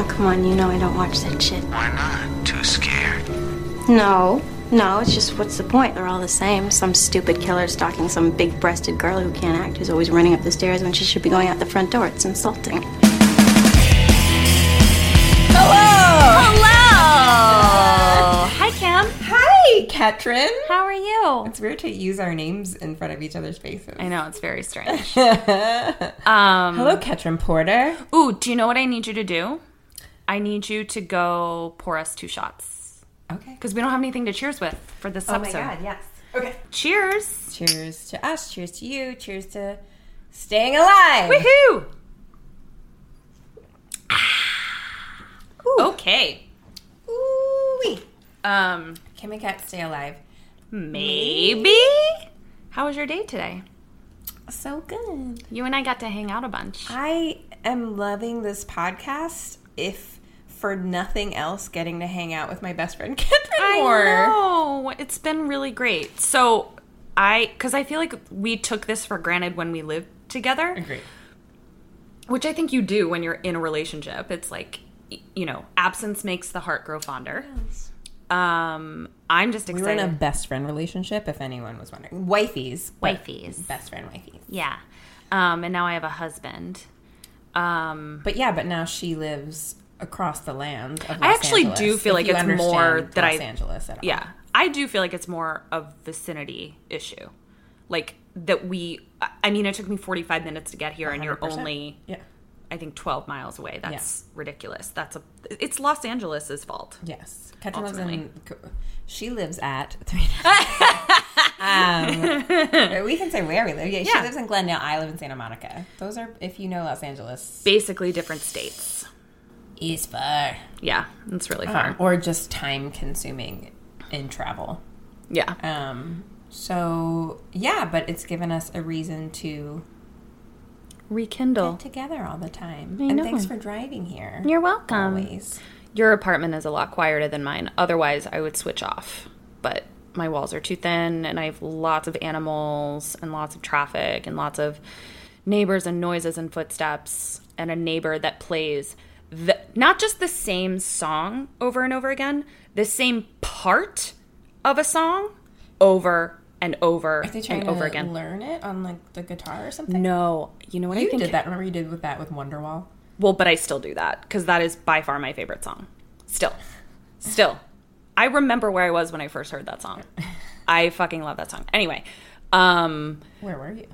Oh, come on, you know I don't watch that shit. Why not? Too scared? No, no, it's just what's the point? They're all the same. Some stupid killer stalking some big breasted girl who can't act, who's always running up the stairs when she should be going out the front door. It's insulting. Hello! Hello! Hi, Kim. Hi, Katrin. How are you? It's weird to use our names in front of each other's faces. I know, it's very strange. um, Hello, Katrin Porter. ooh, do you know what I need you to do? I need you to go pour us two shots. Okay. Because we don't have anything to cheers with for this Oh my episode. god, yes. Okay. Cheers! Cheers to us. Cheers to you. Cheers to staying alive. Woohoo! Okay. Ooh-wee. Um, Can my cat stay alive? maybe? How was your day today? So good. You and I got to hang out a bunch. I am loving this podcast. If for nothing else, getting to hang out with my best friend Katrin I more. know. It's been really great. So, I, because I feel like we took this for granted when we lived together. Agree. which I think you do when you're in a relationship. It's like, you know, absence makes the heart grow fonder. Um, I'm just We were excited. in a best friend relationship, if anyone was wondering. Wifeys. Wifeys. Best friend wifeys. yeah. Um, and now I have a husband. Um, But yeah, but now she lives across the land. Of Los I actually Angeles, do feel like it's more that Los I- Angeles at all. yeah, I do feel like it's more of a vicinity issue. Like that we, I- I mean, it took me 45 minutes to get here and you're only, Yeah. I think 12 miles away. That's ridiculous. That's a, it's Los Angeles's fault. Yes. Katrin lives in. She lives at three. um, we can say where we live. Yeah, she lives in Glendale. I live in Santa Monica. Those are, if you know Los Angeles, Basically different states. Is far Yeah, it's really far. Um, or just time consuming in travel. yeah. Um, so yeah, but it's given us a reason to Rekindle. get together all the time. I and know. thanks for driving here. You're welcome. Always. Your apartment is a lot quieter than mine. Otherwise, I would switch off. But my walls are too thin, and I have lots of animals, and lots of traffic, and lots of neighbors, and noises, and footsteps, and a neighbor that plays the, not just the same song over and over again, the same part of a song over and over Are they trying and over to again. learn it on like the guitar or something? No, you know what I You think? did that. Remember you did with that with Wonderwall? Well, but I still do that because that is by far my favorite song. Still. Still. I remember where I was when I first heard that song. I fucking love that song. Anyway, um, Where were you?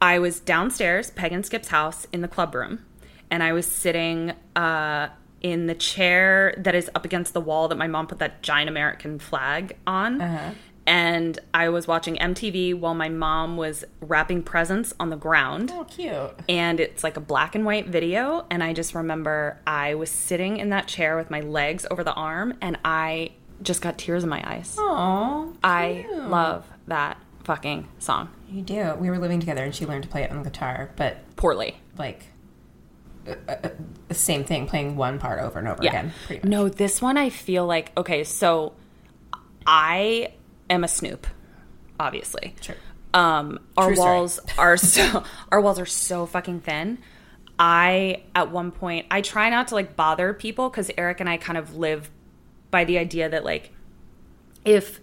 I was downstairs, Peg and Skip's house, in the club room, and I was sitting uh, in the chair that is up against the wall that my mom put that giant American flag on. And I was watching MTV while my mom was wrapping presents on the ground Oh, cute. and it's like a black and white video and i just remember i was sitting in that chair with my legs over the arm and i just got tears in my eyes Aww. i love that fucking song You do. We were living together and she learned to play it on the guitar, but poorly like uh, same thing, playing one part over and over yeah again. No this one i feel like okay so i am a snoop obviously True. um our True walls are so our walls are so fucking thin i at one point i try not to like bother people because eric and i kind of live by the idea that like if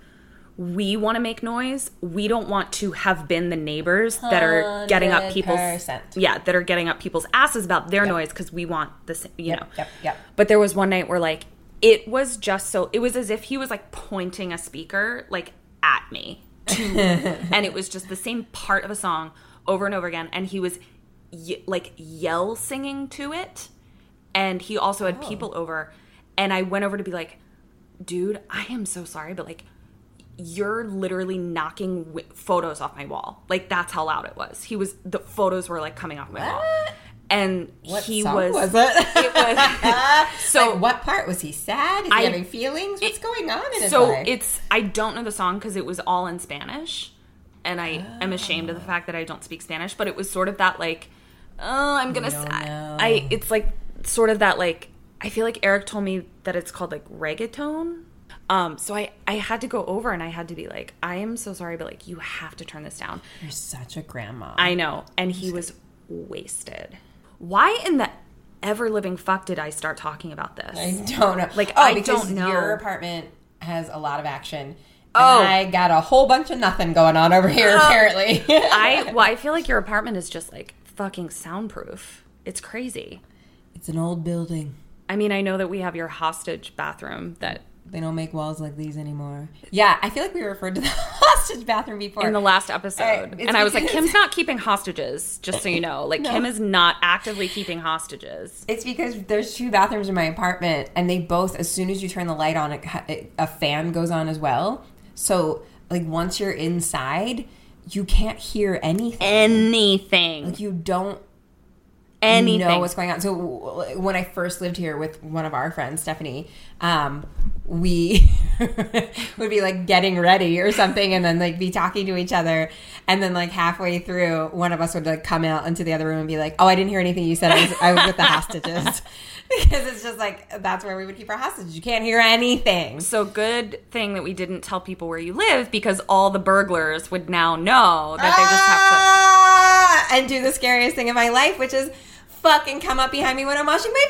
we want to make noise we don't want to have been the neighbors that are getting up people's 100%. yeah that are getting up people's asses about their noise because we want this you know. Yep, yep. but there was one night where like it was just so it was as if he was like pointing a speaker like at me. To, and it was just the same part of a song over and over again. And he was ye- like yell singing to it. And he also had oh. people over. And i went over to be like dude i am so sorry but like you're literally knocking wi- photos off my wall. Like that's how loud it was. He was the photos were like coming off my wall. And What he song was, was it? it was so Like, what part was he sad? Is he I- having feelings? What's going on in his so life? it's I don't know the song because it was all in Spanish, and I am ashamed of the fact that I don't speak Spanish. But it was sort of that like, oh, I'm gonna. don't s- know. I it's like sort of that like I feel like Eric told me that it's called like reggaeton. Um, so I I had to go over and I had to be like, I am so sorry, but like you have to turn this down. You're such a grandma. I know, and he was wasted. Why in the ever living fuck did I start talking about this? I don't know. Like, oh, I because don't know. Your apartment has a lot of action. Oh. And I got a whole bunch of nothing going on over here. Apparently, I well, I feel like your apartment is just like fucking soundproof. It's crazy. it's an old building. I mean, I know that we have your hostage bathroom that They don't make walls like these anymore. Yeah, I feel like we referred to the hostage bathroom before. in the last episode, and I was like, Kim's not keeping hostages. Just so you know, like Kim is not actively keeping hostages. It's because there's two bathrooms in my apartment, and they both, as soon as you turn the light on, it, it, a fan goes on as well. So, like, once you're inside, you can't hear anything. Anything, Like, you don't anything. know what's going on. So when I first lived here with one of our friends, Stephanie, um, we would be like getting ready or something, and then like be talking to each other, and then like halfway through, one of us would like come out into the other room and be like, "Oh, I didn't hear anything you said. I was, I was with the hostages." Because it's just like that's where we would keep our hostages. You can't hear anything. So good thing that we didn't tell people where you live because all the burglars would now know that they just have Ah! and do the scariest thing in my life, which is fucking come up behind me when I'm washing my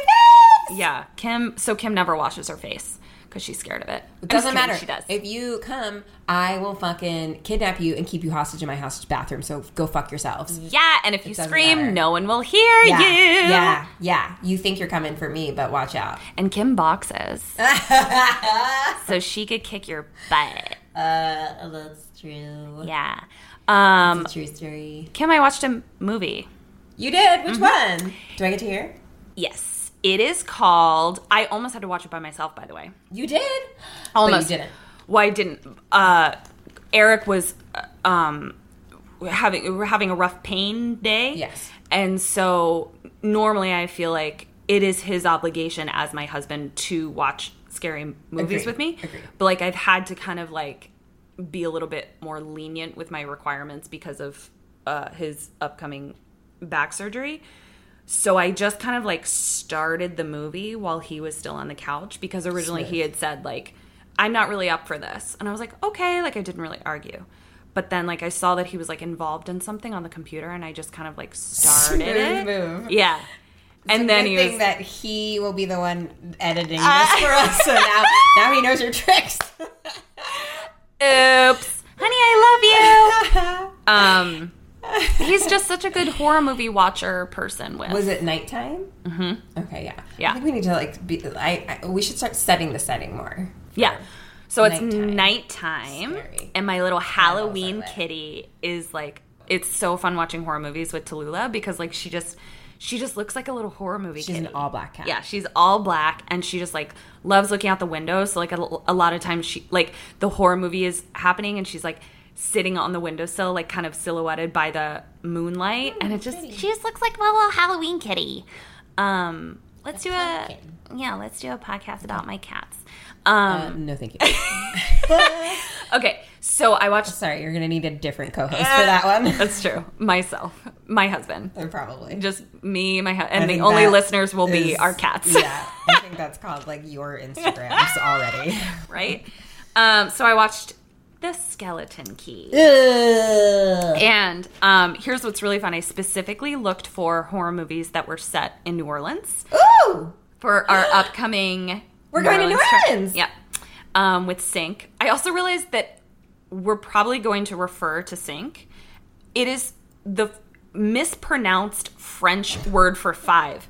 face. Yeah, Kim. So Kim never washes her face because she's scared of it. It doesn't matter. She does. If you come, I will fucking kidnap you and keep you hostage in my hostage bathroom. So go fuck yourselves. yeah, and if you scream, matter. no one will hear Yeah, you. yeah, yeah. You think you're coming for me, but watch out. And Kim boxes, so she could kick your butt. Uh, that's true. Yeah. Um, True story. Kim, I watched a movie. You did. Which Mm-hmm. one? Do I get to hear? Yes, it is called. I almost had to watch it by myself, by the way. You did. Almost But you didn't. Well, I didn't. Uh, Eric was uh, um, having having a rough pain day. Yes. and so normally I feel like it is his obligation as my husband to watch scary movies Agreed. with me. Agreed. But like I've had to kind of like be a little bit more lenient with my requirements because of uh, his upcoming back surgery. So I just kind of like started the movie while he was still on the couch because originally he had said like I'm not really up for this. And I was like, "Okay," like I didn't really argue. But then like I saw that he was like involved in something on the computer and I just kind of like started Smooth it. move. Yeah. And then he thing was that he will be the one editing this for us. So now, now he knows your tricks. Oops. Honey, I love you. Um he's just such a good horror movie watcher person with. Was it nighttime? Mm-hmm. Okay, yeah. Yeah. I think we need to like be. I, I we should start setting the setting more. Yeah. So it's Nighttime. nighttime, Scary. and my little Halloween kitty is like it's so fun watching horror movies with Tallulah because like she just she just looks like a little horror movie She's kitty. an all black cat. Yeah, she's all black and she just like loves looking out the window. So like a, a lot of times she like the horror movie is happening and she's like sitting on the windowsill like kind of silhouetted by the moonlight and it just she just looks like a little Halloween kitty. Um let's do a yeah, let's do a podcast about my cats. Um Uh, no, thank you. okay, so I watched Sorry, you're gonna need a different co-host for that one. That's true. Myself, my husband, Probably. just me, my hu- I and the only listeners will be our cats. yeah, I think that's called like your Instagrams already. right? Um, so I watched The Skeleton Key. And um, here's what's really fun. I specifically looked for horror movies that were set in New Orleans Ooh, for our upcoming. We're going to New trip. Orleans! Yeah, um, with Sync. I also realized that we're probably going to refer to Sync. It is the mispronounced French word for five,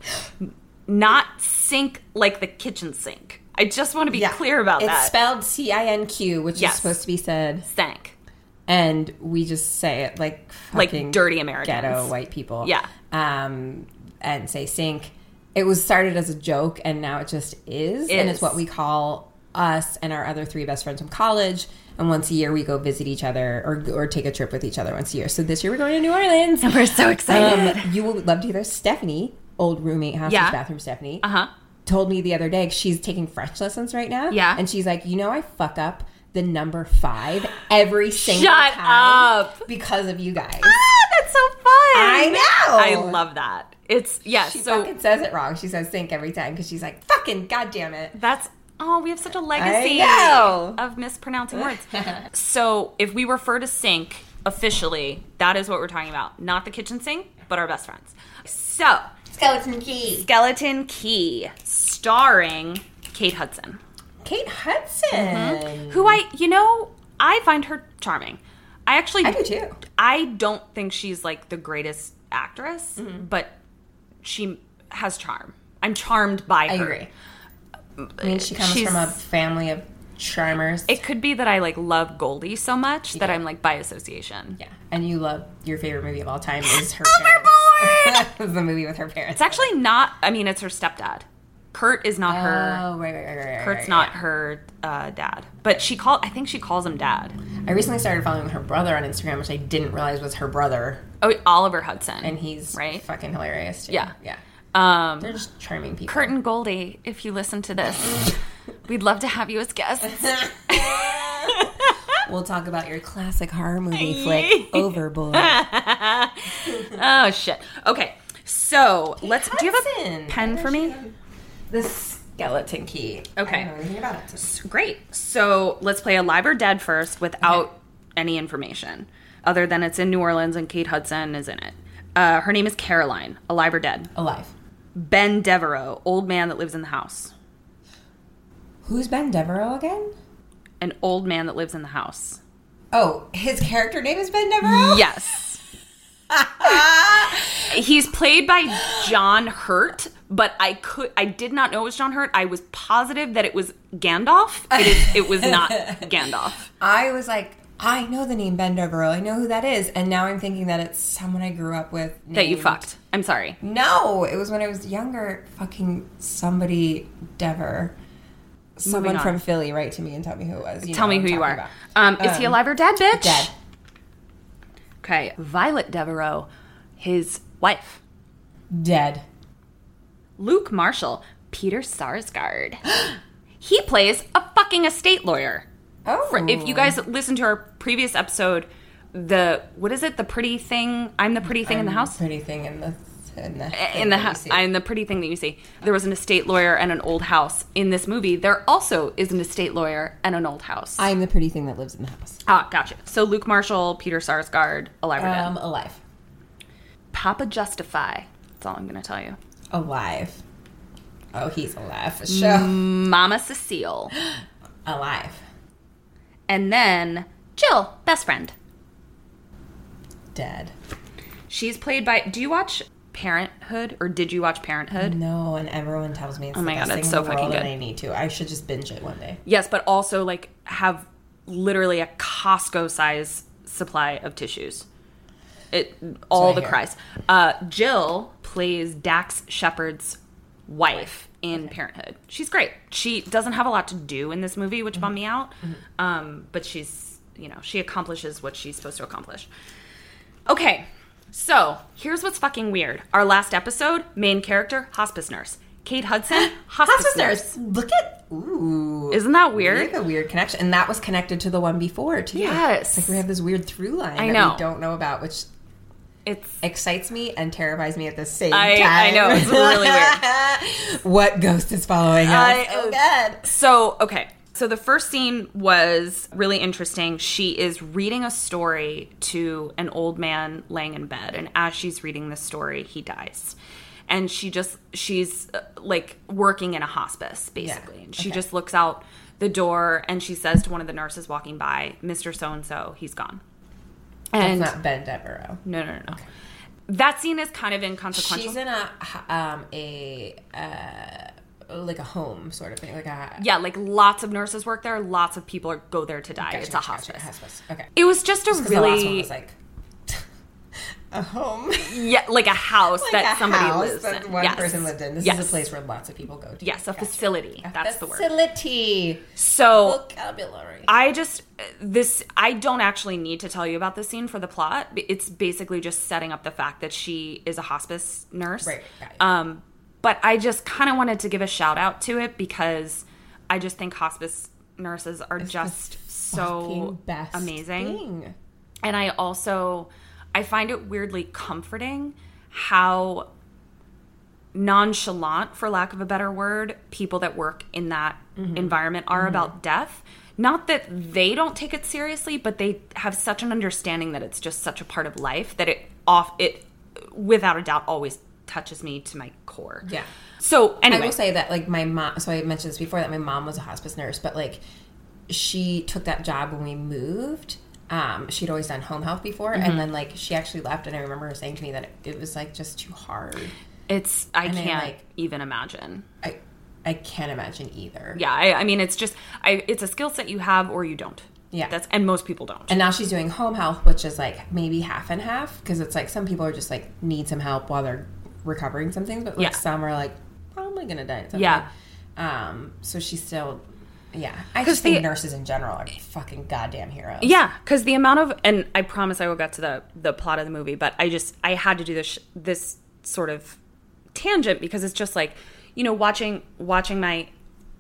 not sink like the kitchen sink. I just want to be yeah. clear about it's that. It's spelled C I N Q, which Yes. is supposed to be said, Sank. and we just say it like Like dirty Americans. ghetto white people. Yeah. Um, and say sink. It was started as a joke, and now it just is, and it's what we call us and our other three best friends from college. and once a year we go visit each other or or take a trip with each other once a year. So this year we're going to New Orleans. And we're so excited. Um, you will love to hear. Stephanie, old roommate, house Yeah. bathroom Stephanie, uh huh. Told me the other day she's taking French lessons right now. Yeah. and she's like, you know, I fuck up the number five every single Shut time up. because of you guys. Ah, that's so fun. I know. I love that. It's yes. She so fucking says it wrong. She says sink every time because she's like, fucking goddamn it. That's oh, we have such a legacy of mispronouncing words. so if we refer to sink officially, that is what we're talking about. Not the kitchen sink, but our best friends. So Skeleton key. Skeleton Key, starring Kate Hudson, Kate Hudson. who I you know I find her charming. I actually I do too. I don't think she's like the greatest actress, Mm-hmm. but she has charm. I'm charmed by I her. agree. I mean, she comes She's- from a family of charmers. It could be that I like love Goldie so much that I'm like by association. yeah, and you love your favorite movie of all time is her Overboard! Parents. the movie with her parents. It's actually not. I mean, it's her stepdad. Kurt is not her. Oh, right, right, right, right. right, Kurt's right, not yeah. her uh, dad, but she called. I think she calls him dad. I recently started following her brother on Instagram, which I didn't realize was her brother, Oh, Oliver Hudson. and he's Right. fucking hilarious. Too. Yeah. yeah. um, They're just charming people. Kurt and Goldie, if you listen to this, we'd love to have you as guests. We'll talk about your classic horror movie flick, Overboard. oh shit. Okay, so let's. Do you have a pen for me? The skeleton key. Okay. I don't know anything about it. Great. So let's play Alive or Dead first without any information other than it's in New Orleans and Kate Hudson is in it. Uh, her name is Caroline, alive or dead. Alive. Ben Devereaux, old man that lives in the house. Who's Ben Devereaux again? An old man that lives in the house. Oh, his character name is Ben Devereaux? Yes. He's played by John Hurt, but I could I did not know it was John Hurt. I was positive that it was Gandalf. It is it was not Gandalf. I was like, I know the name Ben Devereaux. I know who that is. And now I'm thinking that it's someone I grew up with. That you fucked. I'm sorry. No, it was when I was younger. Fucking somebody Dever. Someone on. from Philly write to me and tell me who it was. You Tell me who I'm you are. Um, is he alive or dead, bitch? Dead. Okay. Violet Devereaux, his wife. Dead. Luke Marshall, Peter Sarsgaard. he plays a fucking estate lawyer. Oh. If you guys listen to our previous episode, the what is it? The pretty thing. I'm the pretty thing in the house. Pretty thing in the in the in the house. I'm the pretty thing that you see. There was an estate lawyer and an old house. In this movie, there also is an estate lawyer and an old house. I'm the pretty thing that lives in the house. ah, gotcha. So Luke Marshall, Peter Sarsgaard, alive or dead. Um, alive. Papa Justify. That's all I'm gonna tell you. Alive. Oh, he's alive for sure. Mama Cecile, Alive. and then Jill, best friend. Dead. She's played by. Do you watch Parenthood or did you watch Parenthood? No, and everyone tells me it's Oh my the God, it's so fucking good. I need to. I should just binge it one day. Yes, but also like have literally a Costco size supply of tissues. It all the cries. Uh, Jill plays Dax Shepard's wife in Parenthood. She's great. She doesn't have a lot to do in this movie, which bummed me out. Um, but she's you know she accomplishes what she's supposed to accomplish. Okay, so here's what's fucking weird. Our last episode, main character, hospice nurse. Kate Hudson, hospice, Hospice nurse. Look at ooh. Isn't that We weird? have a weird connection, and that was connected to the one before too. Yes. It's like we have this weird through line I that know. we don't know about, which It excites me and terrifies me at the same I- time. I know, it's really weird. what ghost is following us? I- oh God. So, okay. So the first scene was really interesting. She is reading a story to an old man laying in bed, and as she's reading the story, he dies. And she just she's uh, like working in a hospice basically. And she okay. just looks out the door and she says to one of the nurses walking by, "Mr. So and so, he's gone." And It's not Ben Devereaux. no, no, no, no. That scene is kind of inconsequential. She's in a um a uh like a home sort of thing, like a yeah, like lots of nurses work there. Lots of people are, go there to die. Gotcha, it's a gotcha, hospice. hospice. Okay. It was just a the one really was like a home. Yeah, like a house like that a somebody house lives that in. one Yes. person lived in. This yes. is a place where lots of people go to. Yes, a Gotcha. facility. That's the word. Facility. So Vocabulary. I just this I don't actually need to tell you about this scene for the plot. It's basically just setting up the fact that she is a hospice nurse. Right. Um but I just kind of wanted to give a shout out to it because I just think hospice nurses are just so best amazing. thing. And I also I find it weirdly comforting how nonchalant for lack of a better word people that work in that mm-hmm. environment are mm-hmm. about death not that they don't take it seriously but they have such an understanding that it's just such a part of life that it off it without a doubt always touches me to my core Yeah. so anyway I will say that like my mom. So I mentioned this before that my mom was a hospice nurse, but like she took that job when we moved. Um, she'd always done home health before, Mm-hmm. and then like she actually left, and I remember her saying to me that it, it was like just too hard. it's i And I, can't like- even imagine I I can't imagine either. yeah I, I mean it's just i it's a skill set you have or you don't Yeah. that's and most people don't And now she's doing home health, which is like maybe half and half because it's like some people are just like need some help while they're recovering some things, but like Yeah. some are like probably gonna die. At some Yeah. point. Um. So she's still. Yeah, I just think nurses in general are fucking goddamn heroes. Yeah, because the amount of and I promise I will get to the the plot of the movie, but I just I had to do this this sort of tangent because it's just like you know watching watching my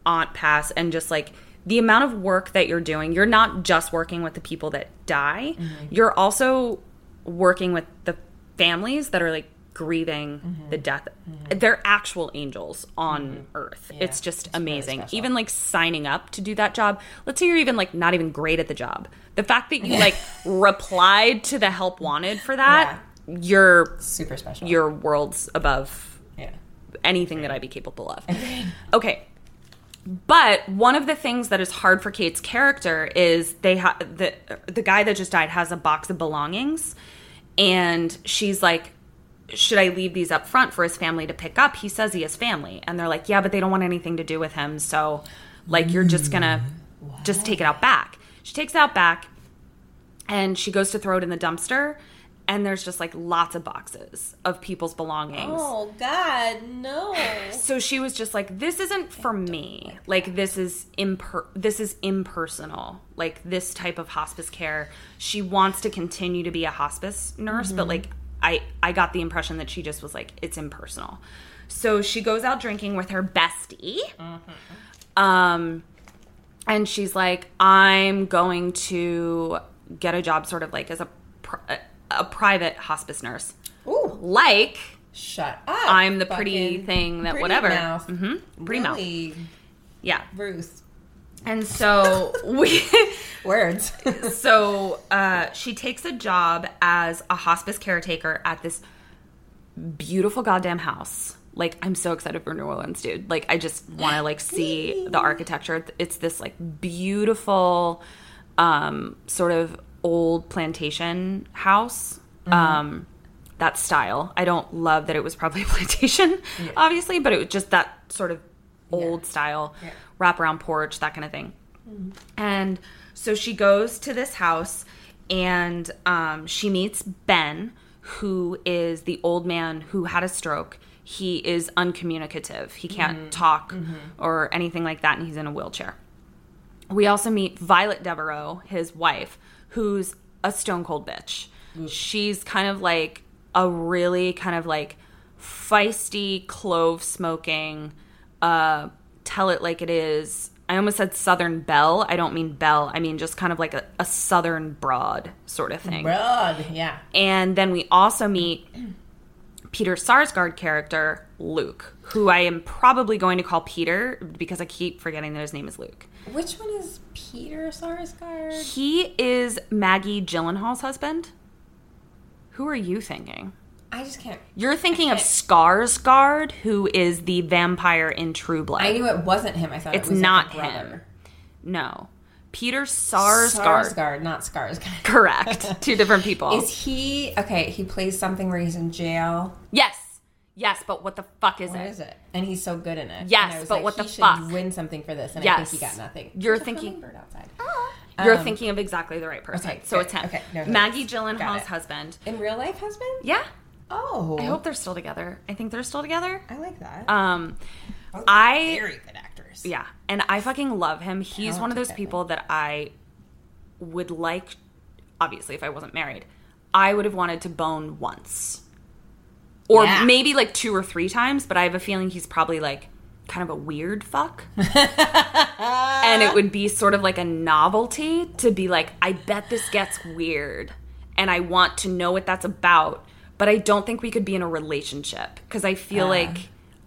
aunt pass and just like the amount of work that you're doing. You're not just working with the people that die. You're also working with the families that are like grieving mm-hmm. the death. Mm-hmm. They're actual angels on mm-hmm. earth. it's just amazing. special. even like signing up to do that job. Let's say you're even like not even great at the job. The fact that you like replied to the help wanted for that, you're super special. your world's above yeah. anything that I'd be capable of. Okay. But one of the things that is hard for Kate's character is they have the the guy that just died has a box of belongings and she's like should I leave these up front for his family to pick up? He says he has family and they're like, "Yeah, but they don't want anything to do with him." So like you're just going to just take it out back. She takes it out back and she goes to throw it in the dumpster and there's just like lots of boxes of people's belongings. Oh God, no! So she was just like, "This isn't for me. Like this is imper- This is impersonal. Like this type of hospice care. She wants to continue to be a hospice nurse, but mm-hmm. like I, I got the impression that she just was like, it's impersonal. So she goes out drinking with her bestie. Um, and she's like, I'm going to get a job, sort of like as a a, private hospice nurse, Ooh, like." shut up! I'm the pretty thing that pretty whatever. Mouth. Mm-hmm. Pretty mouth. Yeah. Ruth. And so we Words. so uh she takes a job as a hospice caretaker at this beautiful goddamn house. Like I'm so excited for New Orleans, dude. Like I just want to like see the architecture. It's this like beautiful um sort of old plantation house. Um that style. I don't love that it was probably a plantation, obviously, but it was just that sort of old style, wraparound porch, that kind of thing. And so she goes to this house and um, she meets Ben, who is the old man who had a stroke. He is uncommunicative. He can't talk or anything like that, and he's in a wheelchair. We also meet Violet Devereaux, his wife, who's a stone cold bitch. She's kind of like a really kind of like feisty, clove smoking, uh, tell it like it is. I almost said Southern Belle. I don't mean Belle. I mean just kind of like a, a Southern broad sort of thing. Broad, yeah. And then we also meet Peter Sarsgaard character, Luke, who I am probably going to call Peter because I keep forgetting that his name is Luke. Which one is Peter Sarsgaard? He is Maggie Gyllenhaal's husband. Who are you thinking? I just can't. You're thinking of Skarsgård, who is the vampire in True Blood. I knew it wasn't him. I thought It's it was not him. no, Peter Sarsgaard. Sarsgaard, not Skarsgård. Correct. Two different people. Is he okay? He plays something where he's in jail. yes, yes, but what the fuck is What it? is it? And he's so good in it. Yes, I but like, what he the should fuck? Win something for this, and I Yes. think he got nothing. You're There's thinking- hummingbird outside. You're Um, thinking of exactly the right person. okay, so good. it's him. Okay, no, Maggie Gyllenhaal's husband. In real life, husband? Yeah. Oh, I hope they're still together. I think they're still together. I like that. Um, Both I very good actors. yeah, and I fucking love him. He's one of those people that I would like. Obviously, if I wasn't married, I would have wanted to bone once, or Yeah. maybe like two or three times. But I have a feeling he's probably like kind of a weird fuck, and it would be sort of like a novelty to be like, I bet this gets weird, and I want to know what that's about. But I don't think we could be in a relationship because I feel Ah. like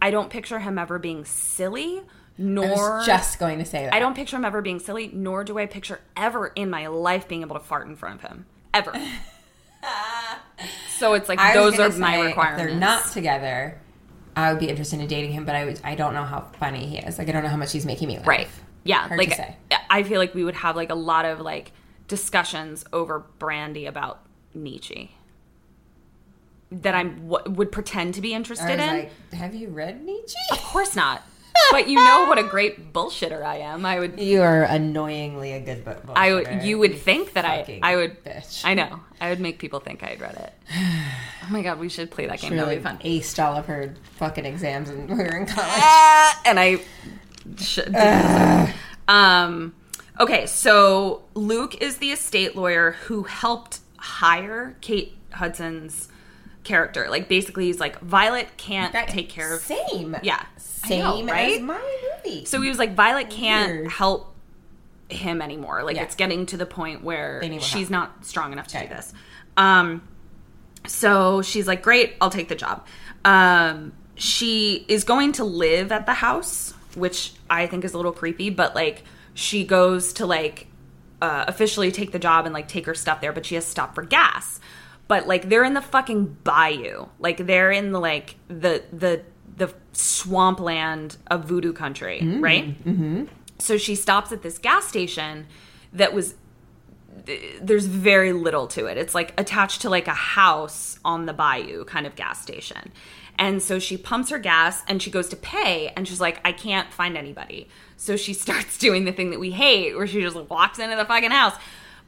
I don't picture him ever being silly, nor just going to say that. I don't picture him ever being silly, nor do I picture ever in my life being able to fart in front of him. Ever. so it's like I those are my requirements. If they're not together. I would be interested in dating him, but I would, I don't know how funny he is. Like I don't know how much he's making me laugh. right. Yeah. Hard like. I feel like we would have like a lot of like discussions over Brandy about Nietzsche. That I'm w- would pretend to be I interested in. like, have you read Nietzsche? of course not. but you know what a great bullshitter I am. I would You are annoyingly a good book. I would. You would think that I. I would. bitch. I know. I would make people think I had read it. Oh my god, we should play that game. Really would be fun. aced all of her fucking exams when we were in college. Ah, and I should. Um. Okay, so Luke is the estate lawyer who helped hire Kate Hudson's character. Like basically, he's like Violet can't take care of. same. Yeah, same know, right? as my movie. So he was like, Violet can't Weird. help him anymore. Like Yeah. it's getting to the point where They need more she's help. not strong enough to Okay. do this. Um, so she's like, great, I'll take the job. Um, she is going to live at the house, which I think is a little creepy, but like she goes to like uh, officially take the job and like take her stuff there, but she has to stop for gas. But like they're in the fucking bayou, like they're in the like the the the swampland of voodoo country, right? Mm-hmm. So she stops at this gas station that was there's very little to it. It's like attached to like a house on the bayou kind of gas station. And so she pumps her gas and she goes to pay and she's like, I can't find anybody. So she starts doing the thing that we hate where she just walks into the fucking house.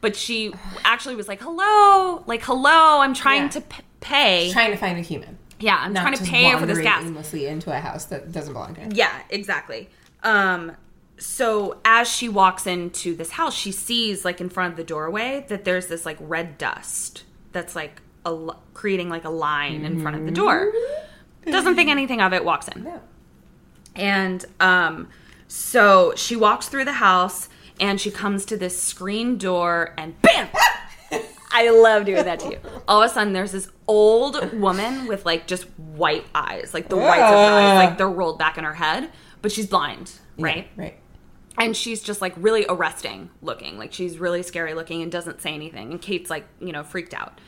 But she actually was like, hello, like, hello, I'm trying Yeah. to p- pay. trying to find a human. yeah, I'm Not trying to pay for this gas. aimlessly into a house that doesn't belong to him. Yeah, exactly. Um, so as she walks into this house, she sees like in front of the doorway that there's this like red dust that's like a, creating like a line in front of the door. Doesn't think anything of it. Walks in. No. And um, so she walks through the house and she comes to this screen door and bam! I love doing that to you. All of a sudden, there's this old woman with like just white eyes, like the whites of her eyes, ah. like they're rolled back in her head, but she's blind, right? Yeah, right. And she's just like really arresting looking, like she's really scary looking and doesn't say anything. And Kate's like, you know, freaked out.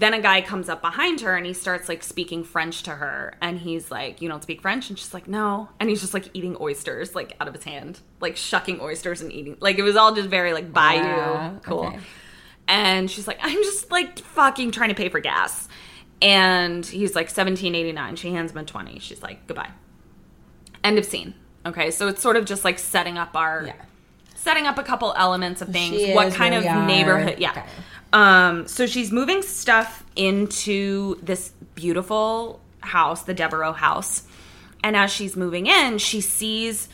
Then a guy comes up behind her and he starts like speaking French to her. And he's like, You don't speak French? And she's like, No. And he's just like eating oysters, like out of his hand, like shucking oysters and eating. Like it was all just very like bayou. Yeah, cool. okay. And she's like, I'm just like fucking trying to pay for gas. And he's like, 1789. She hands him a 20. She's like, Goodbye. End of scene. Okay. So it's sort of just like setting up our. Yeah. Setting up a couple elements of things. She what kind of are. neighborhood? Yeah. Okay. Um, so she's moving stuff into this beautiful house, the Devereaux house. And as she's moving in, she sees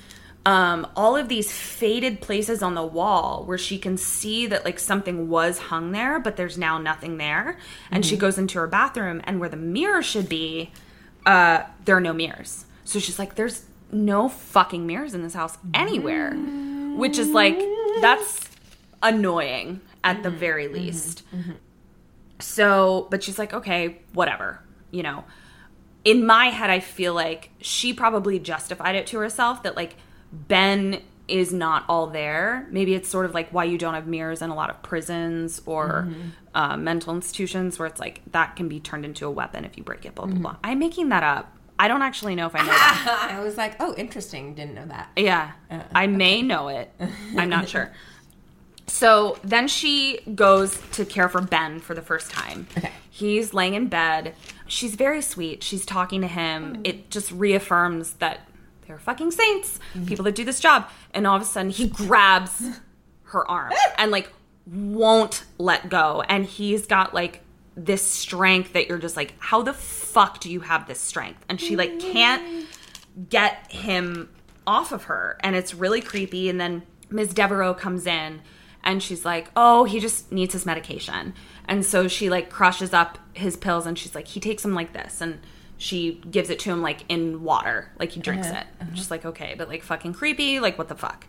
um, all of these faded places on the wall where she can see that like something was hung there, but there's now nothing there. And she goes into her bathroom, and where the mirror should be, uh, there are no mirrors. So she's like, "There's no fucking mirrors in this house anywhere," which is like that's annoying at the mm-hmm. very mm-hmm. least. Mm-hmm. So, but she's like, okay, whatever, you know. In my head, I feel like she probably justified it to herself that like Ben is not all there. Maybe it's sort of like why you don't have mirrors in a lot of prisons or uh, mental institutions where it's like that can be turned into a weapon if you break it, blah, blah, blah. I'm making that up. I don't actually know if I know that. I was like, oh, interesting. Didn't know that. Yeah. Uh, I may know it. I'm not sure. So then she goes to care for Ben for the first time. Okay. He's laying in bed. She's very sweet. She's talking to him. Mm. It just reaffirms that they're fucking saints, mm-hmm. people that do this job. And all of a sudden, he grabs her arm and like won't let go. And he's got like this strength that you're just like, how the fuck do you have this strength? And she like can't get him off of her. And it's really creepy. And then Ms. Devereaux comes in and she's like, oh, he just needs his medication. And so she like crushes up his pills and she's like, he takes them like this. And she gives it to him like in water, like he drinks it. I'm just like, okay, but like fucking creepy. Like, what the fuck?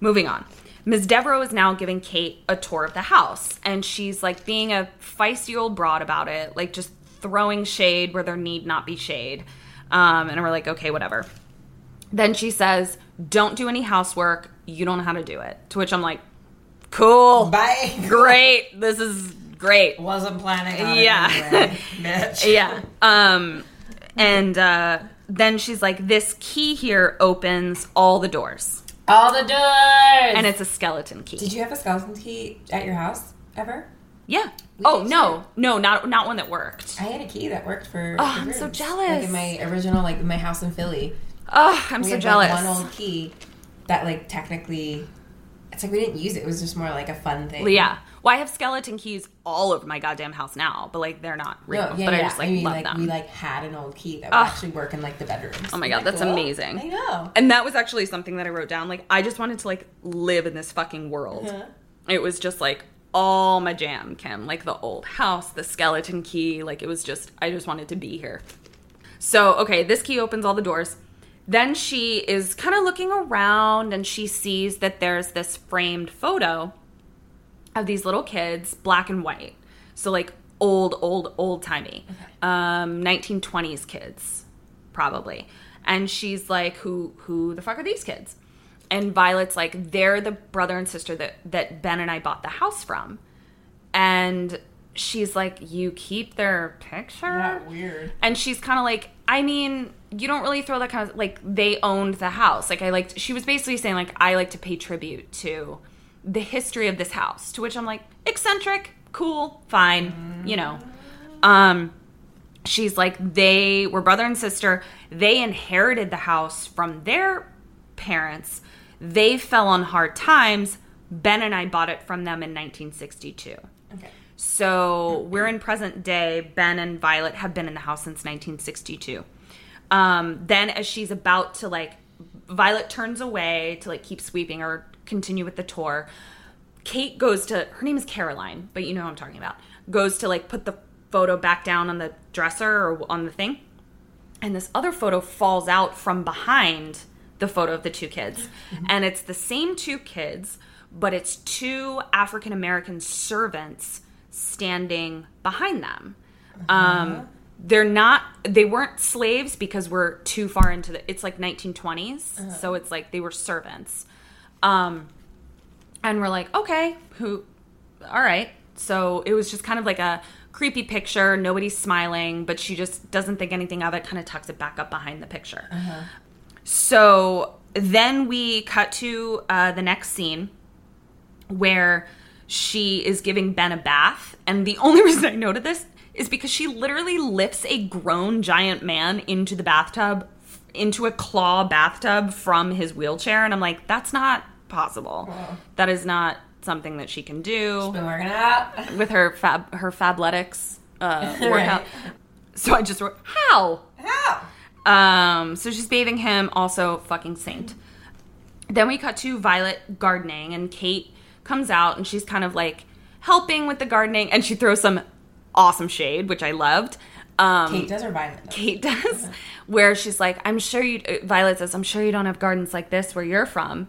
Moving on. Ms. Devereaux is now giving Kate a tour of the house, and she's like being a feisty old broad about it, like just throwing shade where there need not be shade. Um, and we're like, okay, whatever. Then she says, don't do any housework. You don't know how to do it. To which I'm like, cool. Bye. Great. This is great. Wasn't planning on Yeah. it anyway, bitch. Yeah. Um, and uh, then she's like, this key here opens all the doors. All the doors. And it's a skeleton key. Did you have a skeleton key at your house ever? Yeah. Oh did no, no, not not one that worked. I had a key that worked for. Oh, I'm so jealous. Like in my original, like my house in Philly, Oh, I'm we so had jealous. Like, one old key that, like, technically, it's like we didn't use it. It was just more like a fun thing. yeah. Well, I have skeleton keys all over my goddamn house now, but like they're not real. No, yeah, but yeah. I just like mean, love like them. we like had an old key that would Ugh. actually work in like the bedrooms. Oh my God, that's cool? amazing. I know. and that was actually something that I wrote down. Like I just wanted to like live in this fucking world. Uh-huh. It was just like all my jam, Kim. Like the old house, the skeleton key. Like it was just I just wanted to be here. So okay, this key opens all the doors. Then she is kind of looking around and she sees that there's this framed photo of these little kids, black and white. So like old, old, old timey, um, 1920s kids, probably. And she's like, "Who, who the fuck are these kids?" And Violet's like, "They're the brother and sister that that Ben and I bought the house from." And she's like, "You keep their picture?" Yeah, weird. And she's kind of like, I mean, you don't really throw that kind of like they owned the house. Like I liked she was basically saying like I like to pay tribute to the history of this house. To which I'm like, eccentric, cool, fine, you know. Um she's like they were brother and sister. They inherited the house from their parents. They fell on hard times. Ben and I bought it from them in 1962. Okay. So we're in present day. Ben and Violet have been in the house since 1962. Um, then, as she's about to like, Violet turns away to like keep sweeping or continue with the tour. Kate goes to her name is Caroline, but you know who I'm talking about. Goes to like put the photo back down on the dresser or on the thing, and this other photo falls out from behind the photo of the two kids, and it's the same two kids, but it's two African American servants standing behind them. Um, they're not they weren't slaves because we're too far into the it's like 1920s so it's like they were servants. Um and we're like okay who all right. So it was just kind of like a creepy picture. Nobody's smiling but she just doesn't think anything of it. Kind of tucks it back up behind the picture. So then we cut to uh, the next scene where she is giving Ben a bath. And the only reason I noted this is because she literally lifts a grown giant man into the bathtub, into a claw bathtub from his wheelchair. And I'm like, that's not possible. That is not something that she can do Been working out. with her fab her fabletics uh, Right. workout. So I just wrote, how? How? Um, so she's bathing him, also fucking saint. Then we cut to Violet gardening, and Kate comes out and she's kind of like helping with the gardening, and she throws some awesome shade, which I loved. Um, Kate does her violent. Kate does, where she's like, I'm sure you, uh, Violet says, I'm sure you don't have gardens like this where you're from.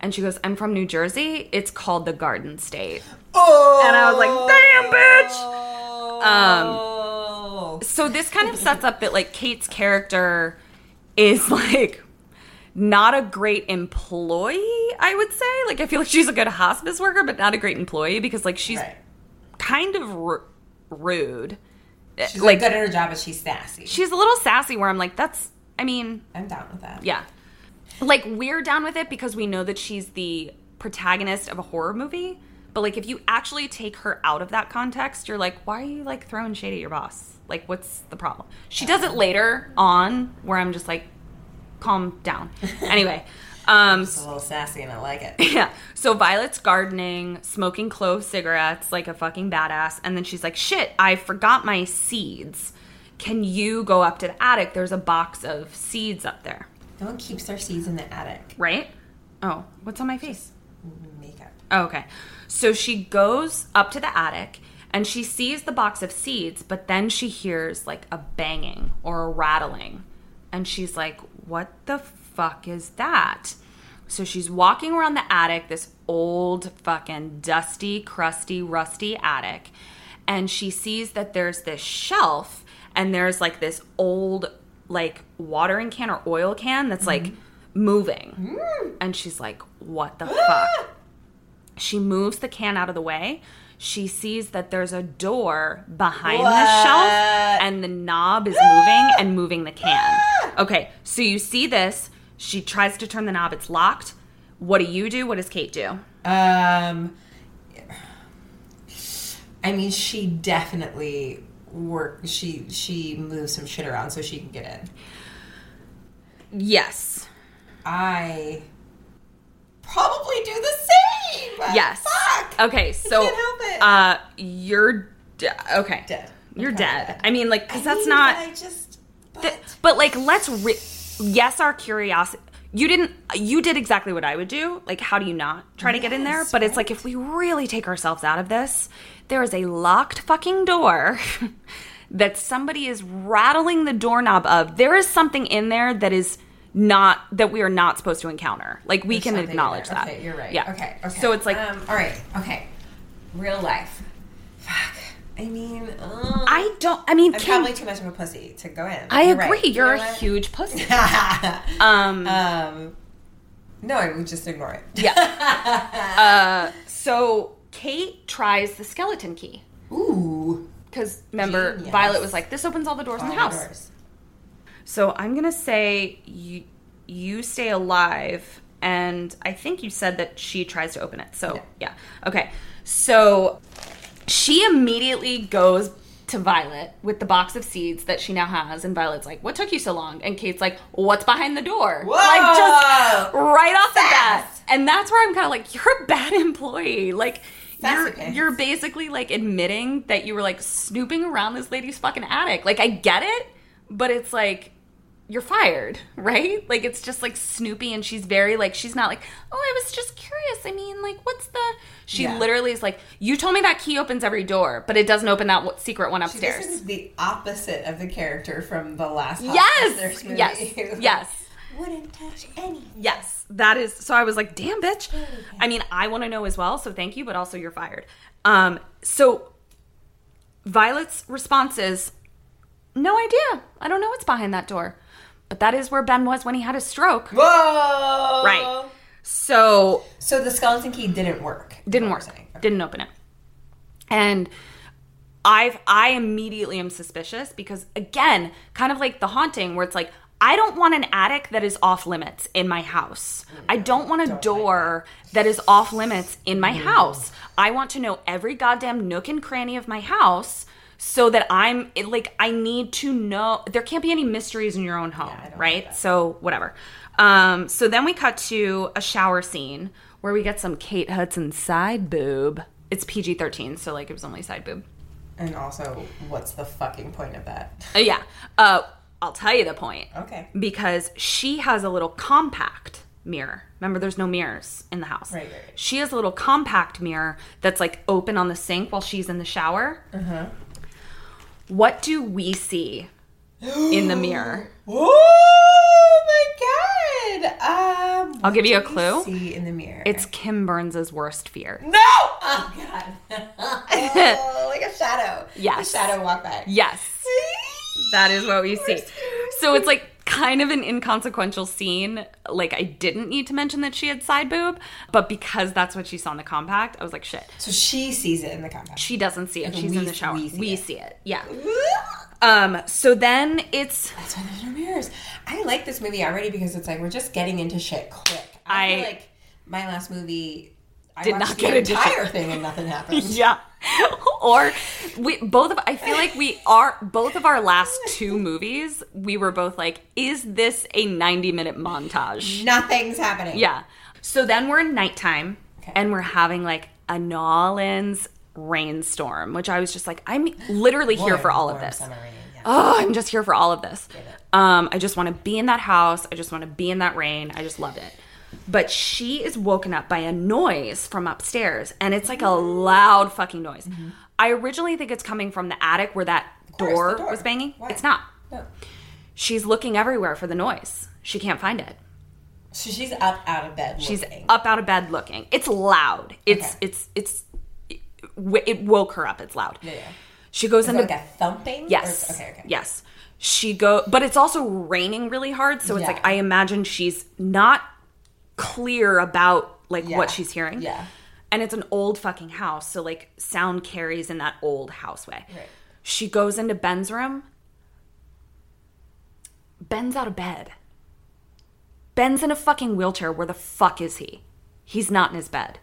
And she goes, I'm from New Jersey. It's called the Garden State. Oh. And I was like, damn, bitch. Oh. So this kind of sets up that like Kate's character is like not a great employee, I would say. Like I feel like she's a good hospice worker, but not a great employee because like she's Right. kind of r- rude. She's like good at her job, but she's sassy. she's a little sassy where I'm like, that's I mean, I'm down with that. yeah. Like we're down with it because we know that she's the protagonist of a horror movie. But like if you actually take her out of that context, you're like, why are you like throwing shade at your boss? Like what's the problem? She does it later on where I'm just like, calm down. anyway, Um, It's a little sassy and I like it. yeah. So Violet's gardening, smoking clove cigarettes like a fucking badass. And then she's like, shit, I forgot my seeds. Can you go up to the attic? There's a box of seeds up there, No one keeps their seeds in the attic. right? Oh, what's on my face? Makeup. Oh, okay. So she goes up to the attic and she sees the box of seeds, but then she hears like a banging or a rattling. And she's like, what the fuck is that? So she's walking around the attic, this old, fucking dusty, crusty, rusty attic. And she sees that there's this shelf and there's like this old, like watering can or oil can that's like mm-hmm. moving. Mm. And she's like, what the fuck? She moves the can out of the way. She sees that there's a door behind the shelf and the knob is moving and moving the can. Okay, so you see this. She tries to turn the knob, it's locked. What do you do? What does Kate do? Um, I mean, she definitely work. She she moves some shit around so she can get in. Yes. I probably do the same. Yes. Fuck. Okay, so can't help it. uh you're de- okay. Dead. You're dead. dead. I mean like I that's mean, not I just. But, Th- but like let's re- yes our curiosity you didn't you did exactly what i would do like how do you not try to get in there Yes, but it's like if we really take ourselves out of this there is a locked fucking door that somebody is rattling the doorknob of there is something in there that is not that we are not supposed to encounter like we There's can acknowledge that Okay, you're right. yeah Okay. Okay. so it's like um, all right. Okay. Real life. Fuck. I mean, uh, i don't i mean I'm Kim, probably too much of a pussy to go in. i You're agree right. You you're know a what? huge pussy um um, no, I would just ignore it. yeah uh so kate tries the skeleton key Ooh. Because remember, Genius. Violet was like, "This opens all the doors in the house." doors. So I'm gonna say you you stay alive, and I think you said that she tries to open it. So Yeah. yeah, okay. So she immediately goes to Violet with the box of seeds that she now has, and Violet's like, "What took you so long?" And Kate's like, "What's behind the door?" Whoa! Like just right off the bat, and that's where I'm kind of like, "You're a bad employee." Like. You're, you're basically like admitting that you were like snooping around this lady's fucking attic. Like I get it, but it's like you're fired, right? Like it's just like Snoopy and she's very like she's not like, "Oh, I was just curious. I mean, like what's the She Yeah. literally is like, "You told me that key opens every door, but it doesn't open that secret one upstairs." is the opposite of the character from the last Yes. Movie. Yes. Yes. Wouldn't touch any. Yes, that is. So I was like, "Damn, bitch." I mean, I want to know as well. So thank you, but also you're fired. Um. So Violet's response is, "No idea. I don't know what's behind that door." But that is where Ben was when he had his stroke. Whoa! Right. So So the skeleton key didn't work. didn't work. we're saying. Okay. Didn't open it. And I've I immediately am suspicious because again, kind of like the haunting where it's like I don't want an attic that is off limits in my house. I don't want a door that is off limits in my mm. house. I want to know every goddamn nook and cranny of my house so that I'm it, like I need to know there can't be any mysteries in your own home, don't right? like. So whatever. Um, so then we cut to a shower scene where we get some Kate Hudson side boob. It's PG thirteen, so like it was only side boob. And also, what's the fucking point of that? Uh, yeah. Uh, I'll tell you the point. Okay. Because she has a little compact mirror. Remember, there's no mirrors in the house. Right, right, right. She has a little compact mirror that's like open on the sink while she's in the shower. Uh-huh. What do we see in the mirror? Oh my god! Um, I'll give you a clue. See in the mirror. It's Kim Burns' worst fear. no. Oh god! oh, like a shadow. Yes. A shadow walk by. Yes. That is what we see. So it's like kind of an inconsequential scene. Like I didn't need to mention that she had side boob, but because that's what she saw in the compact, I was like, shit. So she sees it in the compact. She doesn't see it. She's we- in the shower. we We see see, it. it. Yeah. Um. So then it's That's why there's no mirrors. I like this movie already because it's like we're just getting into shit quick. I, I- feel like my last movie I did not get addition. entire thing and nothing happened. Yeah. or we both of I feel like we are both of our last two movies, we were both like, is this a 90 minute montage? Nothing's happening. Yeah. So then we're in nighttime and we're having like a Nolans rainstorm, which I was just like, I'm literally here for all of this. rain, yeah. Oh, I'm just here for all of this. Um, I just want to be in that house. I just want to be in that rain. I just loved it. But she is woken up by a noise from upstairs, and it's like a loud fucking noise. I originally think it's coming from the attic where that Mm-hmm. course, door, door. was banging. Why? It's not. No. She's looking everywhere for the noise. She can't find it. So she's up out of bed. She's looking. up out of bed looking. It's loud. It's Okay. it's it's it, it woke her up. It's loud. Yeah, yeah. She goes Is into like a thumping? Yes. Or- okay, okay. Yes. She go but it's also raining really hard, so it's Yeah. like I imagine she's not clear about like Yeah. what she's hearing. Yeah. And it's an old fucking house, so like sound carries in that old houseway. Right. She goes into Ben's room. Ben's out of bed. Ben's in a fucking wheelchair. Where the fuck is he? He's not in his bed.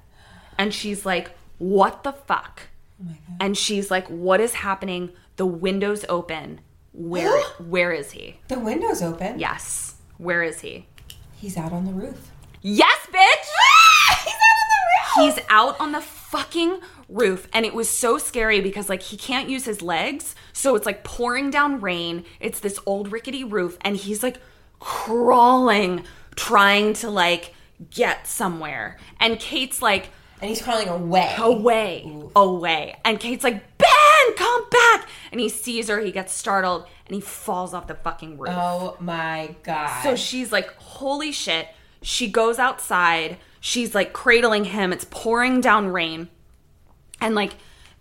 And she's like, What the fuck? Oh and she's like, What is happening? The window's open. Where where is he? The window's open. Yes. Where is he? He's out on the roof. Yes, bitch! He's out on the roof. He's out on the fucking roof and it was so scary because like he can't use his legs so it's like pouring down rain it's this old rickety roof and he's like crawling trying to like get somewhere and kate's like and he's crawling away. away away and kate's like ben come back and he sees her he gets startled and he falls off the fucking roof Oh my god. so she's like, holy shit. She goes outside. She's like cradling him. It's pouring down rain. And like,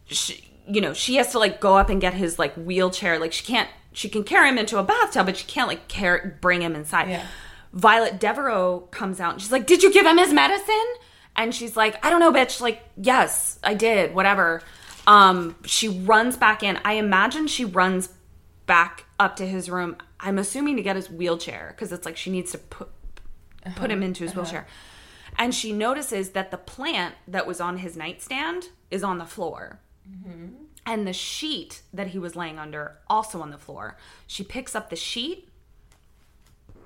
she, you know, she has to like go up and get his like wheelchair. Like, she can't, she can carry him into a bathtub, but she can't like carry, bring him inside. Yeah. Violet Devereaux comes out and she's like, Did you give him his medicine? And she's like, I don't know, bitch. Like, yes, I did, whatever. Um, she runs back in. I imagine she runs back up to his room. I'm assuming to get his wheelchair because it's like she needs to put put him uh-huh. into his uh-huh. wheelchair. And she notices that the plant that was on his nightstand is on the floor. Mm-hmm. And the sheet that he was laying under also on the floor. She picks up the sheet.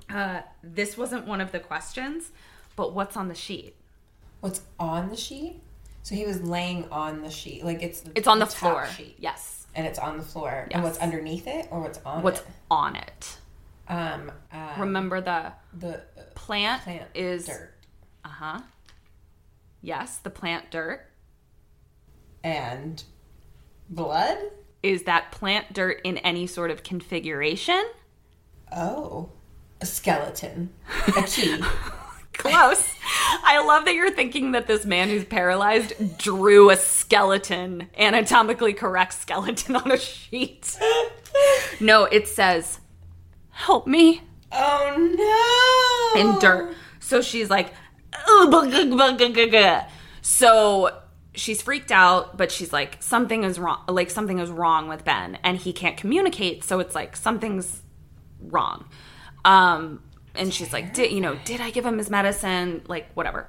Uh, this wasn't one of the questions, but what's on the sheet? What's on the sheet? So he was laying on the sheet, like it's It's on the, top floor. sheet, Yes. and it's on the floor. Yes. And what's underneath it, or what's on What's it? on it? Um, uh, Remember the the uh, plant, plant is dirt uh huh. Yes, the plant dirt. and blood. Is that plant dirt in any sort of configuration? Oh, a skeleton, a key. Close. I love that you're thinking that this man who's paralyzed drew a skeleton, anatomically correct skeleton on a sheet. No, it says, help me oh no! in dirt. So she's like, so she's freaked out, but she's like, something is wrong. Like something is wrong with Ben, and he can't communicate. So it's like something's wrong. Um, and she's like, did you know? Did I give him his medicine? Like whatever.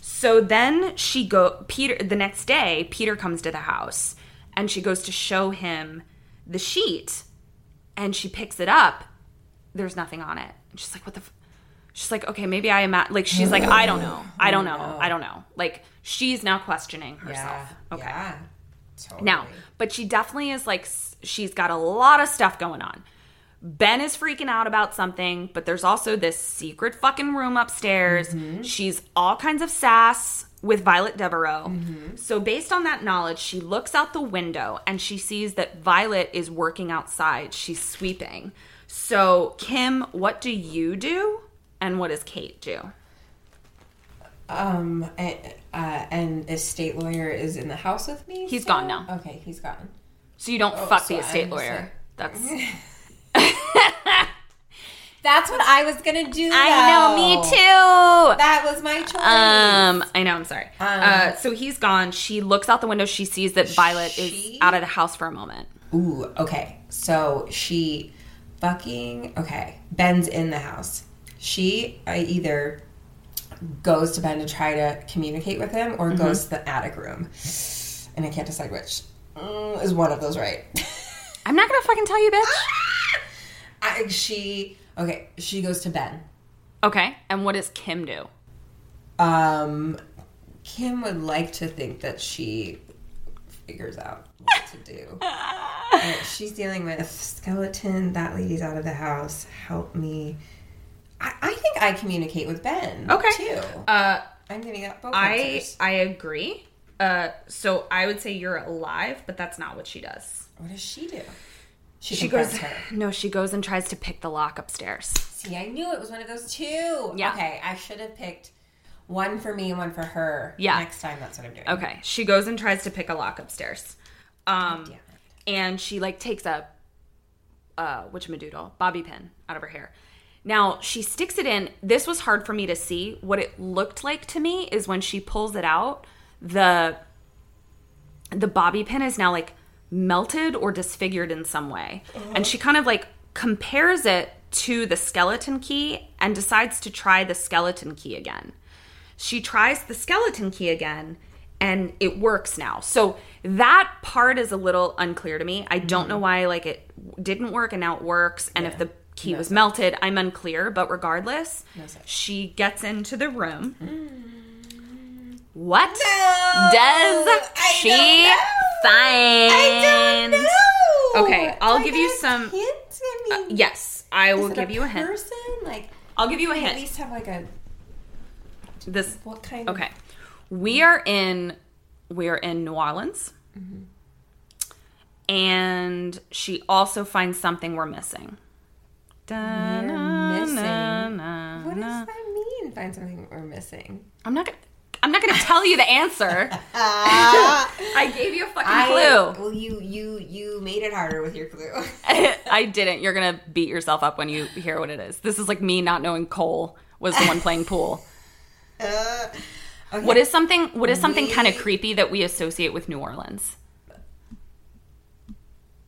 So then she go. Peter the next day, Peter comes to the house, and she goes to show him the sheet, and she picks it up. There's nothing on it. And she's like, what the. F-? She's like, okay, maybe I am at, like, she's like, I don't know. I don't know. Oh, I don't know. Like, she's now questioning Yeah. herself. Okay. Yeah. Totally. Now, but she definitely is like, she's got a lot of stuff going on. Ben is freaking out about something, but there's also this secret fucking room upstairs. Mm-hmm. She's all kinds of sass with Violet Devereaux. Mm-hmm. So, based on that knowledge, she looks out the window and she sees that Violet is working outside. She's sweeping. So, Kim, what do you do? And what does Kate do? Um, and, uh, and the state lawyer is in the house with me. He's still? gone now. Okay, he's gone. So, you don't fuck so the estate I'm lawyer. That's. That's what I was gonna do. I know, me too. That was my choice. Um, I know. I'm sorry. uh, so he's gone. She looks out the window. She sees that Violet is out of the house for a moment. Ooh, okay. So she fucking okay. Ben's in the house. She I either goes to Ben to try to communicate with him or Mm-hmm. goes to the attic room. And I can't decide which. Mm, is one of those right? I'm not gonna fucking tell you, bitch. I, she okay. She goes to Ben. Okay, and what does Kim do? Um, Kim would like to think that she figures out to do. She's dealing with skeleton. That lady's out of the house. Help me. I, I think I communicate with Ben. Okay. Too. Uh, I'm giving up both I answers. I agree. Uh, so I would say you're alive, but that's not what she does. What does she do? She, She goes. her. No, she goes and tries to pick the lock upstairs. See, I knew it was one of those two. Yeah. Okay, I should have picked one for me and one for her. Yeah. Next time, that's what I'm doing. Okay, she goes and tries to pick a lock upstairs. Um, and she like takes a uh whatchamadoodle bobby pin out of her hair. Now she sticks it in. This was hard for me to see. What it looked like to me is when she pulls it out the the bobby pin is now like melted or disfigured in some way. And she kind of like compares it to the skeleton key and decides to try the skeleton key again. She tries the skeleton key again and it works now. So that part is a little unclear to me. I don't know mm-hmm. why like it didn't work and now it works and if the key was melted, I'm unclear, but regardless, she gets into the room. Mm. What does she find? Okay, I'll give you some hint? I mean, uh, Yes, I will give you a hint. Person? Like, I'll give you a we at least have like a This what kind? of... We are in we are in New Orleans. Mm-hmm. And she also finds something we're missing. Da, na, missing? na, na, What does that mean? Find something we're missing. I'm not gonna I'm not gonna tell you the answer. I gave you a fucking I, clue. well, you you you made it harder with your clue. I didn't. You're gonna beat yourself up when you hear what it is. This is like me not knowing Cole was the one playing pool. Uh, Okay. What is something what is something kind of creepy that we associate with New Orleans?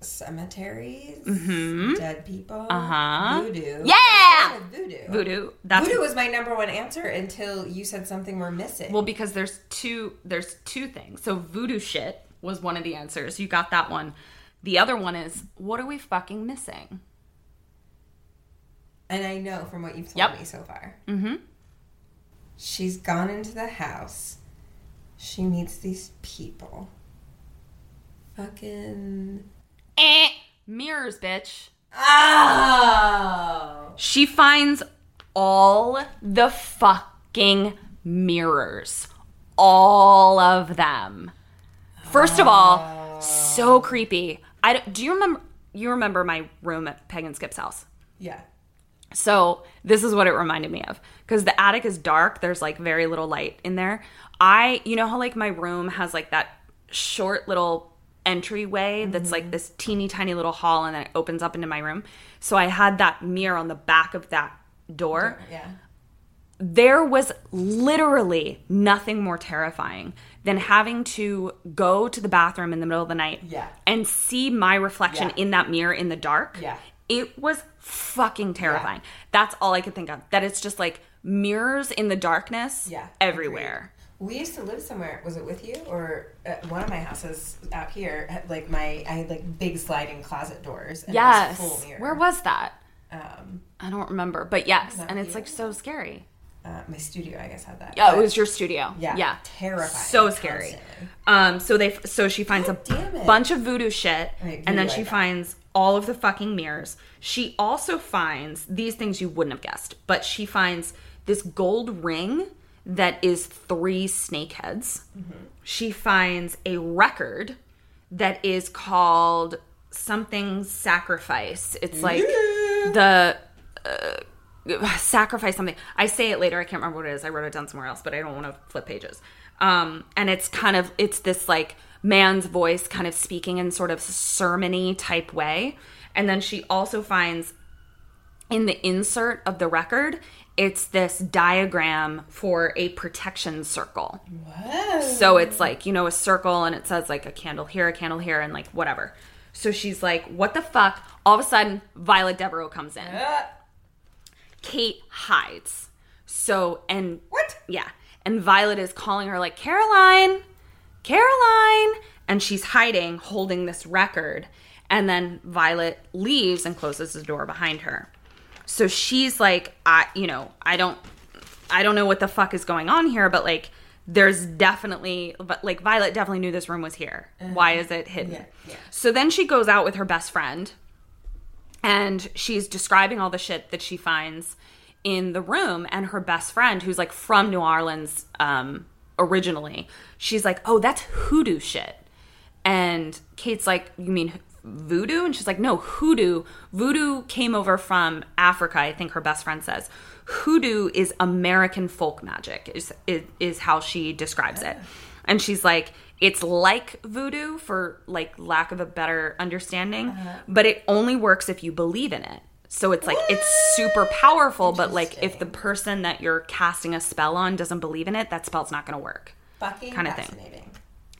cemeteries? Dead people? Mm-hmm. Uh-huh. Voodoo. Yeah! Voodoo. Voodoo. That's Voodoo was my number one answer until you said something we're missing. Well, because there's two there's two things. So voodoo shit was one of the answers. You got that one. The other one is what are we fucking missing? and I know from what you've told Yep. me so far. Mm-hmm. She's gone into the house. She meets these people. Fucking. Eh, mirrors, bitch. Oh! She finds all the fucking mirrors. All of them. First of all, so creepy. I do you remember you remember my room at Peg and Skip's house? Yeah. So this is what it reminded me of because the attic is dark. There's like very little light in there. I, you know how like my room has like that short little entryway that's like mm-hmm. this teeny tiny little hall and then it opens up into my room. So I had that mirror on the back of that door. Yeah. There was literally nothing more terrifying than having to go to the bathroom in the middle of the night Yeah. and see my reflection Yeah. in that mirror in the dark. Yeah. It was fucking terrifying. That's all I could think of. That it's just like mirrors in the darkness Yeah. everywhere. We used to live somewhere. Was it with you or at one of my houses out here? had, Like my, I had like big sliding closet doors. And was Yes. mirror. Where was that? Um, I don't remember. But yes, and it's you. like so scary. uh, my studio, I guess, had that. Yeah, it was your studio. Yeah, Yeah. terrifying, So scary. constantly. Um, so they so she finds a damn bunch of voodoo shit Right, and then voodoo she I finds all of the fucking mirrors. She also finds these things you wouldn't have guessed, but she finds this gold ring that is three snake heads. Mm-hmm. She finds a record that is called something sacrifice. It's like the sacrifice something. I say it later. I can't remember what it is. I wrote it down somewhere else, but I don't want to flip pages. Um, and it's kind of it's this like man's voice kind of speaking in sort of sermony type way. And then she also finds in the insert of the record, it's this diagram for a protection circle. So it's like, you know, a circle and it says like a candle here, a candle here, and like whatever. So she's like, what the fuck? All of a sudden, Violet Devereaux comes in. Kate hides. So, and What? Yeah. And Violet is calling her like, Caroline, Caroline. And she's hiding, holding this record. And then Violet leaves and closes the door behind her. So she's like, I, you know, I don't, I don't know what the fuck is going on here, but like, there's definitely, but like, Violet definitely knew this room was here. Why is it hidden? Uh-huh. Yeah, yeah. So then she goes out with her best friend and she's describing all the shit that she finds in the room and her best friend who's like from new orleans um originally she's like oh that's hoodoo shit. And kate's like you mean voodoo? And she's like no hoodoo. Voodoo came over from africa i think her best friend says. Hoodoo is american folk magic is is, is how she describes it. And she's like it's like voodoo for like lack of a better understanding uh-huh. but it only works if you believe in it so it's like it's super powerful but like if the person that you're casting a spell on doesn't believe in it that spell's not going to work Fucking Kinda thing.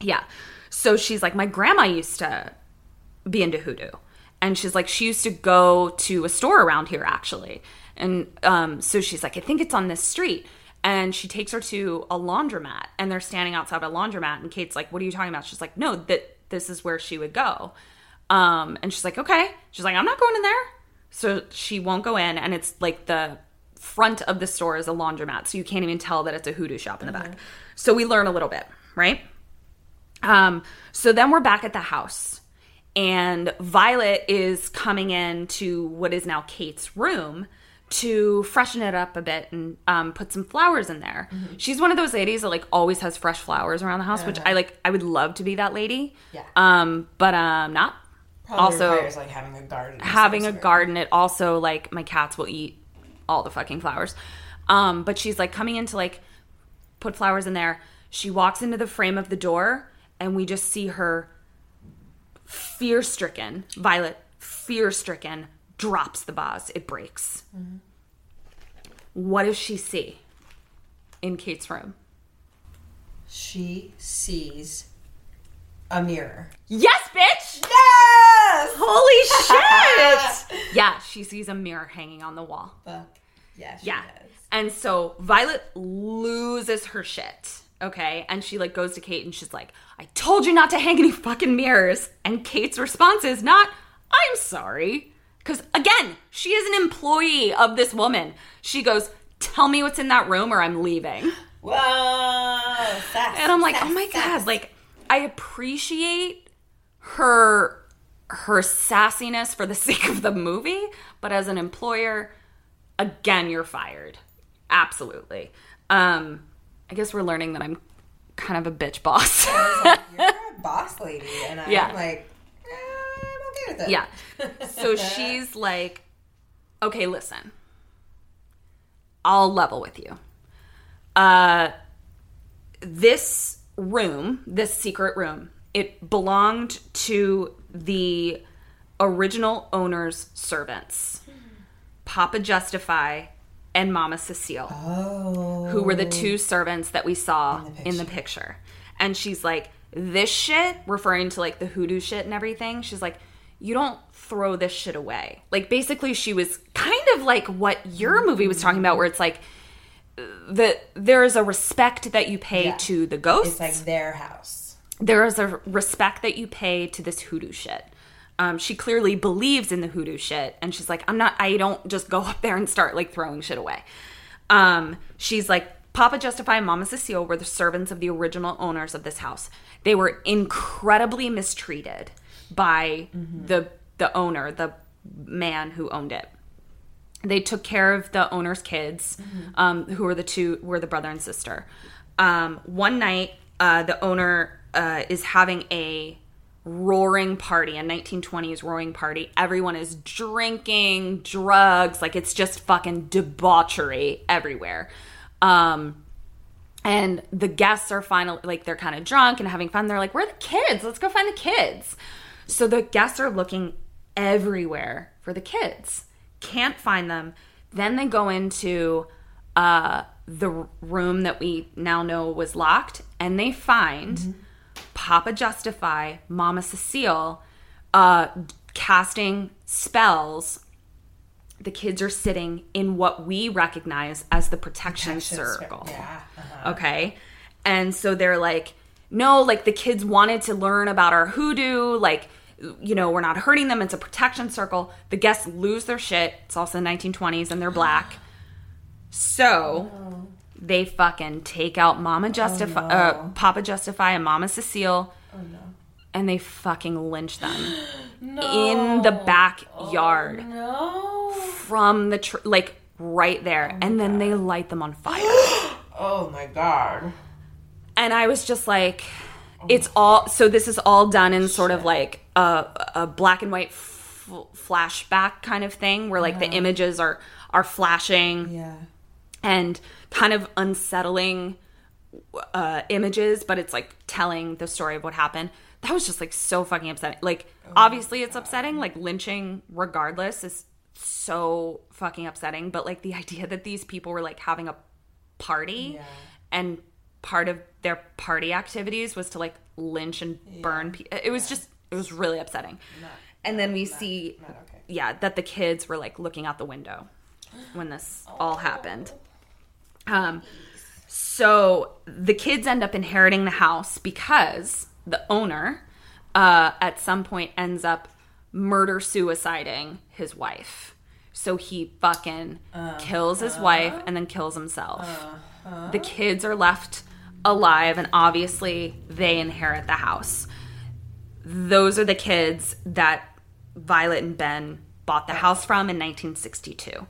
yeah. So she's like, my grandma used to be into hoodoo. And she's like, she used to go to a store around here actually. And um, so she's like, I think it's on this street. And she takes her to a laundromat and they're standing outside a laundromat. And Kate's like, What are you talking about? She's like, No, that this is where she would go. Um, and she's like, Okay. She's like, I'm not going in there. So she won't go in. And it's like the front of the store is a laundromat. So you can't even tell that it's a hoodoo shop in the back. So we learn a little bit, right? Um, so then we're back at the house, and Violet is coming in to what is now Kate's room to freshen it up a bit and um, put some flowers in there. She's one of those ladies that like always has fresh flowers around the house, which I like. I would love to be that lady. Yeah. Um, but um, not. Probably also, requires, like having a garden. having a garden it also like my cats will eat all the fucking flowers. Um but she's like coming in to like put flowers in there. She walks into the frame of the door and we just see her fear stricken violet fear stricken drops the vase. It breaks. What does she see in kate's room? She sees a mirror. yes bitch! Yes. Holy shit yeah she sees a mirror hanging on the wall Fuck. Yeah. She Yeah. Does. And so Violet loses her shit. Okay. And she like goes to Kate and she's like, I told you not to hang any fucking mirrors. And Kate's response is not, I'm sorry. Because again, she is an employee of this woman. She goes, Tell me what's in that room or I'm leaving. Whoa. Sass, And I'm like, sass, oh my sass. God. Like, I appreciate her her sassiness for the sake of the movie, but as an employer, again, you're fired. Absolutely. Um, I guess we're learning that I'm kind of a bitch boss. You're a boss lady, and I'm Yeah. like, eh, I'm okay with it. yeah. So she's like, okay, listen. I'll level with you. Uh this room, this secret room, it belonged to the original owner's servants. Papa Justify and Mama Cecile. Oh. who were the two oh. servants that we saw in the picture. And she's like, this shit, referring to like the hoodoo shit and everything, she's like, you don't throw this shit away. Like basically she was kind of like what your movie was talking about, where it's like uh, the there is a respect that you pay Yeah. to the ghosts It's like their house. There is a respect that you pay to this hoodoo shit. Um, she clearly believes in the hoodoo shit, and she's like, I'm not. I don't just go up there and start like throwing shit away. Um, she's like, Papa Justify and Mama Cecile were the servants of the original owners of this house. They were incredibly mistreated by the the owner, the man who owned it they took care of the owner's kids, um, who were the two were the brother and sister. Um, one night, uh, the owner uh, is having a roaring party, a 1920s roaring party. Everyone is drinking, drugs, like it's just fucking debauchery everywhere. Um, and the guests are finally like they're kind of drunk and having fun. They're like, "Where are the kids? Let's go find the kids." So the guests are looking everywhere for the kids, can't find them. Then they go into uh, the room that we now know was locked, and they find Papa Justify, Mama Cecile, uh, casting spells the kids are sitting in what we recognize as the protection, circle. Yeah. uh-huh. Okay. And so they're like, no, like the kids wanted to learn about our hoodoo. Like, you know, we're not hurting them. It's a protection circle. The guests lose their shit. It's also the 1920s and they're black. So they fucking take out Mama Justify, uh, Papa Justify and Mama Cecile. And they fucking lynch them in the backyard No. from the tr- like right there, and then they light them on fire. Oh my god. and I was just like, it's all. So this is all done in sort of like a, a black and white f- flashback kind of thing, where like the images are are flashing Yeah. and kind of unsettling uh, images, but it's like telling the story of what happened. That was just like so fucking upsetting. Like, obviously, it's upsetting. Like, lynching, regardless, is so fucking upsetting. But like, the idea that these people were like having a party and part of their party activities was to like lynch and burn people. It was just, it was really upsetting. and then we see, okay. yeah, that the kids were like looking out the window when this all happened. Um, so the kids end up inheriting the house because the owner, uh, at some point, ends up murder suiciding his wife. So he fucking kills his wife and then kills himself. The kids are left alive, and obviously they inherit the house. Those are the kids that Violet and Ben bought the house from in 1962.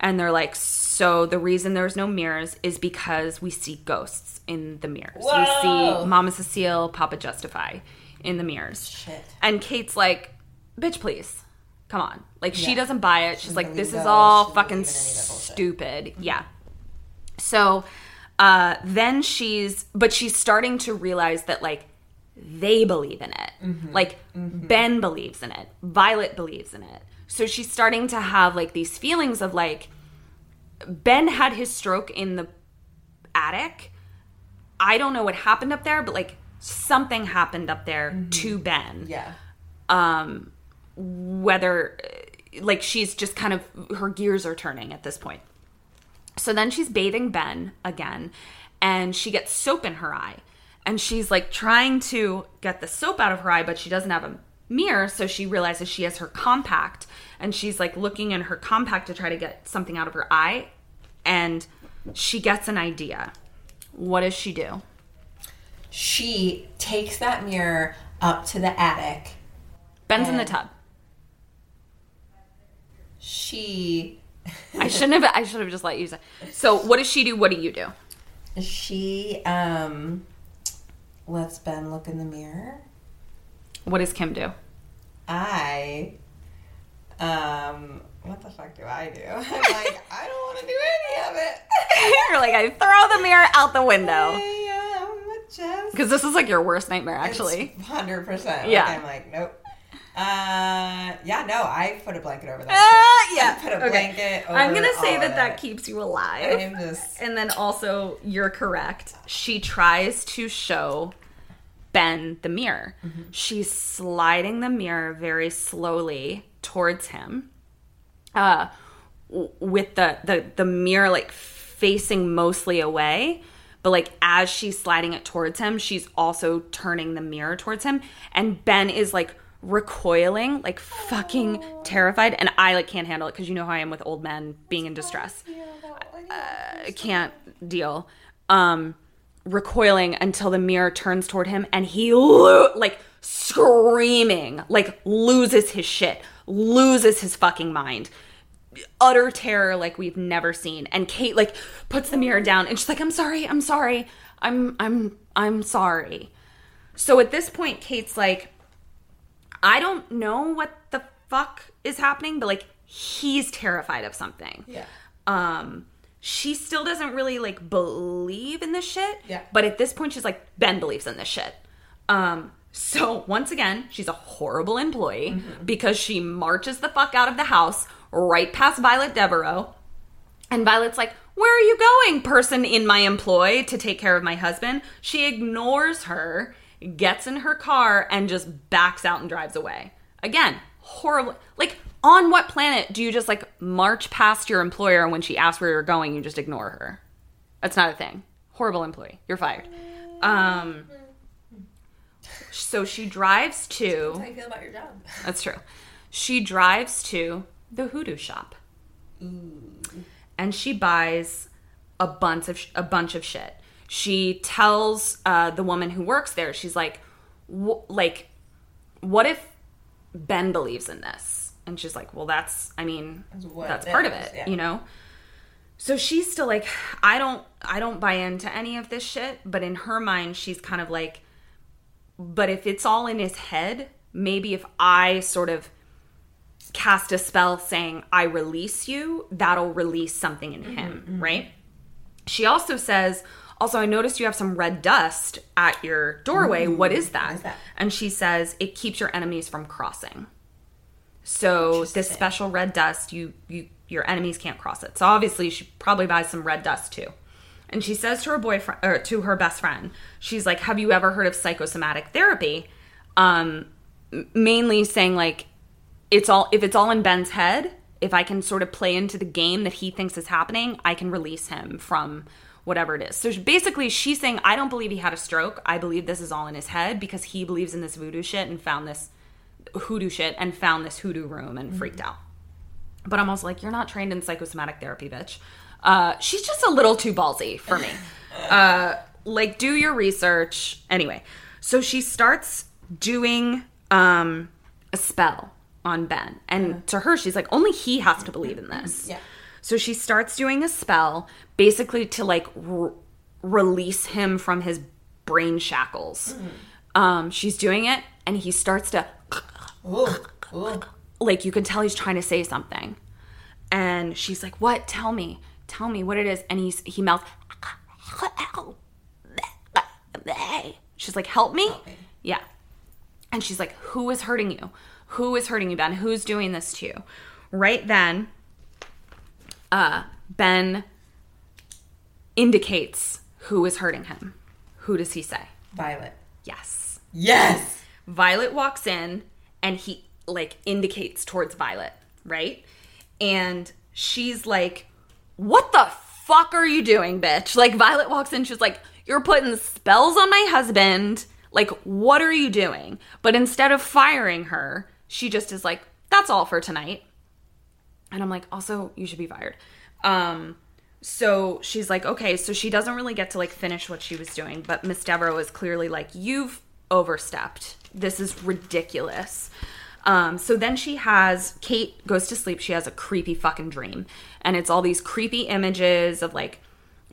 And they're like, so the reason there's no mirrors is because we see ghosts in the mirrors. We see Mama Cecile, Papa Justify in the mirrors. Shit. And Kate's like, bitch, please. Come on. Like, she doesn't buy it. She's like, this is all fucking believe in any of that bullshit. stupid. Yeah. So uh, then she's, but she's starting to realize that like they believe in it. Mm-hmm. Like Ben believes in it. Violet believes in it. So she's starting to have like these feelings of like Ben had his stroke in the attic. I don't know what happened up there, but like something happened up there to Ben Yeah. um whether like she's just kind of her gears are turning at this point so then she's bathing ben again and she gets soap in her eye and she's like trying to get the soap out of her eye but she doesn't have a mirror so she realizes she has her compact and she's like looking in her compact to try to get something out of her eye and she gets an idea. What does she do? She takes that mirror up to the attic. ben's in the tub. She i shouldn't have i should have just let you say. So what does she do? What do you do? She um lets Ben look in the mirror. what does kim do? I um what the fuck do I do? I'm like, I don't want to do any of it. You're like, I throw the mirror out the window. Because this is like your worst nightmare, actually. hundred percent. Yeah. I'm like, nope. Uh, yeah, no, I put a blanket over that. Shit. yeah. I put a Okay. blanket. Over I'm going to say that that it. keeps you alive. Just And then also, you're correct. She tries to show Ben the mirror. Mm-hmm. She's sliding the mirror very slowly towards him. Uh, with the, the the mirror like facing mostly away but like as she's sliding it towards him she's also turning the mirror towards him and ben is like recoiling like fucking terrified and i like can't handle it because you know how i am with old men being in distress I can't deal. Um, recoiling until the mirror turns toward him and he lo- like screaming, like loses his shit, loses his fucking mind. Utter terror like we've never seen. And Kate like puts the mirror down and she's like, I'm sorry, I'm sorry. I'm I'm I'm sorry. So at this point, Kate's like, I don't know what the fuck is happening, but like he's terrified of something. Yeah. Um she still doesn't really like believe in this shit. Yeah. But at this point she's like Ben believes in this shit. Um so once again, she's a horrible employee because she marches the fuck out of the house right past Violet Devereaux. And Violet's like, Where are you going, person in my employ to take care of my husband? She ignores her, gets in her car, and just backs out and drives away. Again, horrible. Like, on what planet do you just like march past your employer and when she asks where you're going, you just ignore her? That's not a thing. Horrible employee. You're fired. Um, so she drives to. How do you feel about your job? That's true. She drives to the hoodoo shop. And she buys a bunch of a bunch of shit. She tells uh, the woman who works there, she's like, like, what if Ben believes in this? And she's like, well, that's, I mean, what that's part of it, yeah. you know. So she's still like, I don't, I don't buy into any of this shit. But in her mind, she's kind of like, but if it's all in his head, maybe if I sort of cast a spell saying I release you, that'll release something in him, mm-hmm, mm-hmm. right? She also says, also I noticed you have some red dust at your doorway. Mm-hmm. what is that? is that? And she says it keeps your enemies from crossing. So this special red dust, you you your enemies can't cross it. So obviously she probably buys some red dust too. And she says to her boyfriend or to her best friend, she's like, "Have you ever heard of psychosomatic therapy?" Um, mainly saying like, it's all if it's all in Ben's head. If I can sort of play into the game that he thinks is happening, I can release him from whatever it is. So basically, she's saying, I don't believe he had a stroke. I believe this is all in his head because he believes in this voodoo shit and found this hoodoo shit and found this hoodoo room and freaked out. But I'm also like, you're not trained in psychosomatic therapy, bitch. Uh, she's just a little too ballsy for me. uh, like, do your research. Anyway, so she starts doing um, a spell on Ben. And to her, she's like, only he has to believe in this. Yeah. So she starts doing a spell basically to like r- release him from his brain shackles. Um, she's doing it, and he starts to Ooh, ooh. like you can tell he's trying to say something and she's like what tell me tell me what it is. And he's he mouths she's like help me. Yeah. And she's like who is hurting you? Who is hurting you ben? Who's doing this to you? Right then uh ben indicates who is hurting him. Who does he say? Violet. yes. Yes. Violet walks in and he like indicates towards Violet, right? And she's like, What the fuck are you doing, bitch? Like, Violet walks in, she's like, You're putting spells on my husband. Like, what are you doing? But instead of firing her, she just is like, That's all for tonight. And I'm like, Also, you should be fired. Um, so she's like, okay, so she doesn't really get to like finish what she was doing, but Miss Devereaux is clearly like, you've overstepped. This is ridiculous. Um, so then she has Kate goes to sleep. She has a creepy fucking dream, and it's all these creepy images of like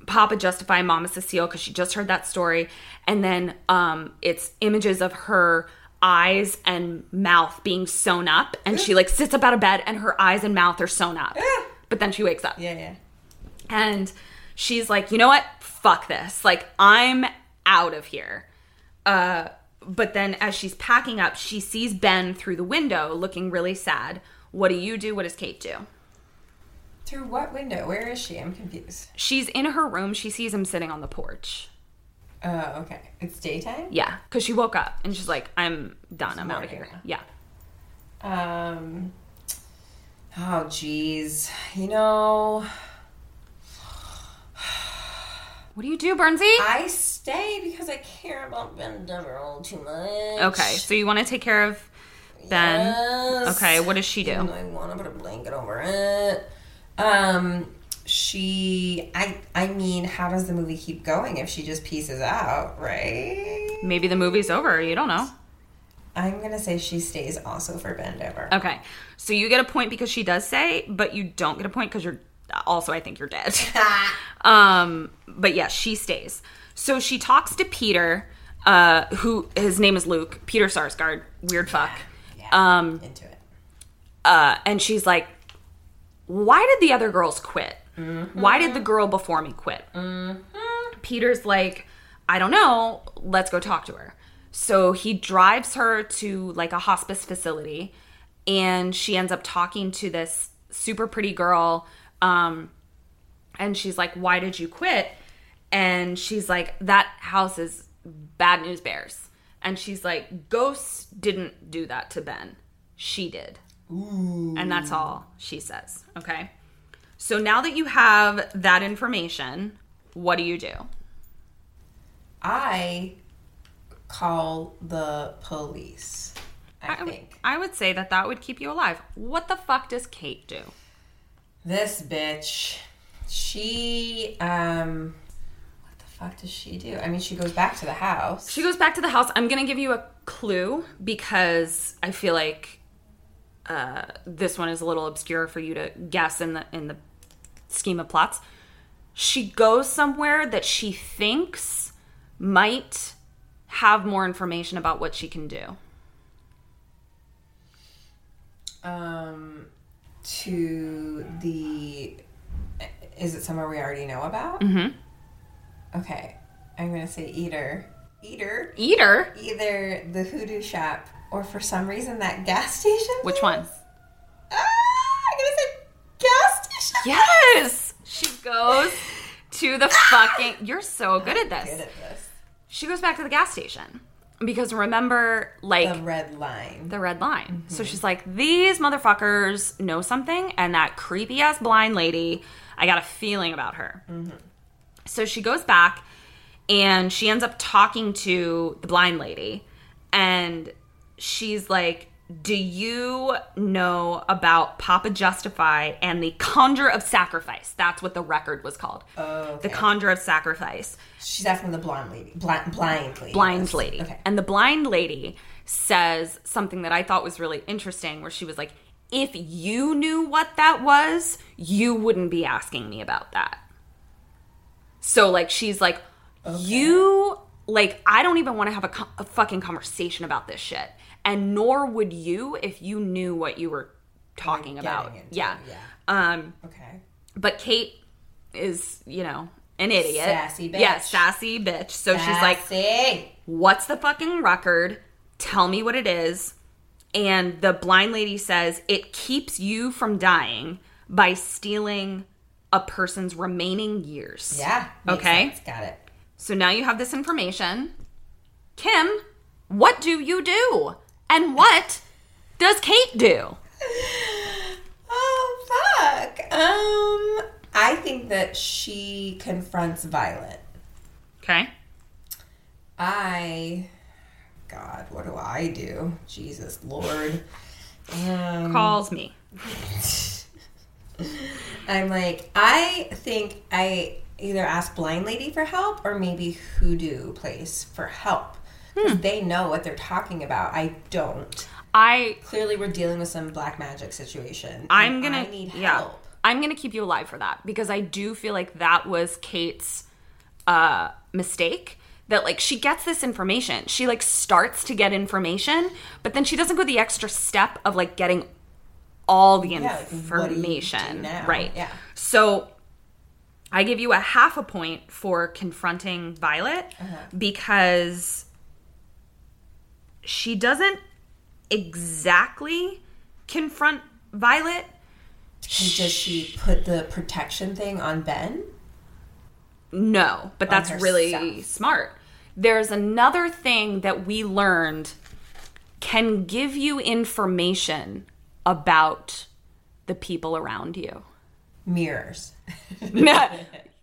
Papa Justify, Mama Cecile, because she just heard that story, and then um, it's images of her eyes and mouth being sewn up, and she like sits up out of bed, and her eyes and mouth are sewn up, but then she wakes up. Yeah, yeah. And she's like, you know what? Fuck this. Like, I'm out of here. Uh, but then as she's packing up, she sees Ben through the window looking really sad. What do you do? What does Kate do? Through what window? Where is she? I'm confused. She's in her room. She sees him sitting on the porch. Oh, okay. It's daytime? Yeah, because she woke up and she's like, I'm done. I'm out of here. now. Yeah. Um. Oh, geez. You know, What do you do, Bernsey? I stay because I care about Ben Devereaux too much. Okay, so you want to take care of Ben. Yes. Okay, what does she do? I want to put a blanket over it. Um, she. I. I mean, how does the movie keep going if she just pieces out? Right. Maybe the movie's over. You don't know. I'm gonna say she stays also for Ben Dever. Okay, so you get a point because she does say, but you don't get a point because you're also I think you're dead. um, but yeah, she stays. So she talks to Peter, uh, who his name is Luke, Peter Sarsgaard, weird fuck. Um, Into it. uh, and she's like, "Why did the other girls quit? Why did the girl before me quit?" Peter's like, "I don't know. Let's go talk to her." So he drives her to like a hospice facility, and she ends up talking to this super pretty girl. Um, and she's like, "Why did you quit?" And she's like, "That house is bad news bears." And she's like, "Ghosts didn't do that to Ben. She did." And that's all she says. Okay. So now that you have that information, what do you do? I call the police. I, I think I would say that that would keep you alive. What the fuck does Kate do? this bitch. She um, what the fuck does she do? I mean, she goes back to the house. She goes back to the house. I'm going to give you a clue because I feel like uh, this one is a little obscure for you to guess in the in the scheme of plots. She goes somewhere that she thinks might have more information about what she can do. um, to the. Is it somewhere we already know about? Mm-hmm. Okay, I'm gonna say eater. Eater. Eater. Either the hoodoo shop or for some reason that gas station. Which one? Ah, I'm gonna say gas station. Yes. She goes to the fucking. You're so good at this. Good at this. She goes back to the gas station because remember, like The red line. the red line. So she's like, these motherfuckers know something, and that creepy ass blind lady, I got a feeling about her. So she goes back and she ends up talking to the blind lady, and she's like, do you know about Papa Justify and the Conjure of Sacrifice? That's what the record was called. Oh, The Conjure of Sacrifice She's asking the blonde lady. Blind, blind lady. blind lady. Okay. And the blind lady says something that I thought was really interesting where she was like, if you knew what that was, you wouldn't be asking me about that. So, like, she's like, you, like, I don't even want to have a, co- a fucking conversation about this shit. And nor would you if you knew what you were talking about. into, Yeah. yeah. Um, Okay. but Kate is, you know, an idiot. Sassy bitch. Yeah, sassy bitch. So she's like, what's the fucking record? Tell me what it is. And the blind lady says it keeps you from dying by stealing a person's remaining years. Yeah. Okay. sense. Got it. So now you have this information. Kim, what do you do? And what does Kate do? Oh fuck. Um, I think that she confronts Violet. Okay. I, God, what do I do? Jesus Lord. Um, Calls me. I'm like, I think I either ask Blind Lady for help or maybe Hoodoo Place for help. Hmm. They know what they're talking about. I don't. I Clearly, we're dealing with some black magic situation. I'm gonna I need yeah. help. I'm gonna keep you alive for that because I do feel like that was Kate's uh mistake. That like she gets this information. She like starts to get information, but then she doesn't go the extra step of like getting all the like, do information. now? Right. Yeah. So I give you a half a point for confronting Violet Uh-huh. because she doesn't exactly confront Violet. And does she put the protection thing on Ben? No, but that's really smart. There's another thing that we learned can give you information about the people around you. Mirrors.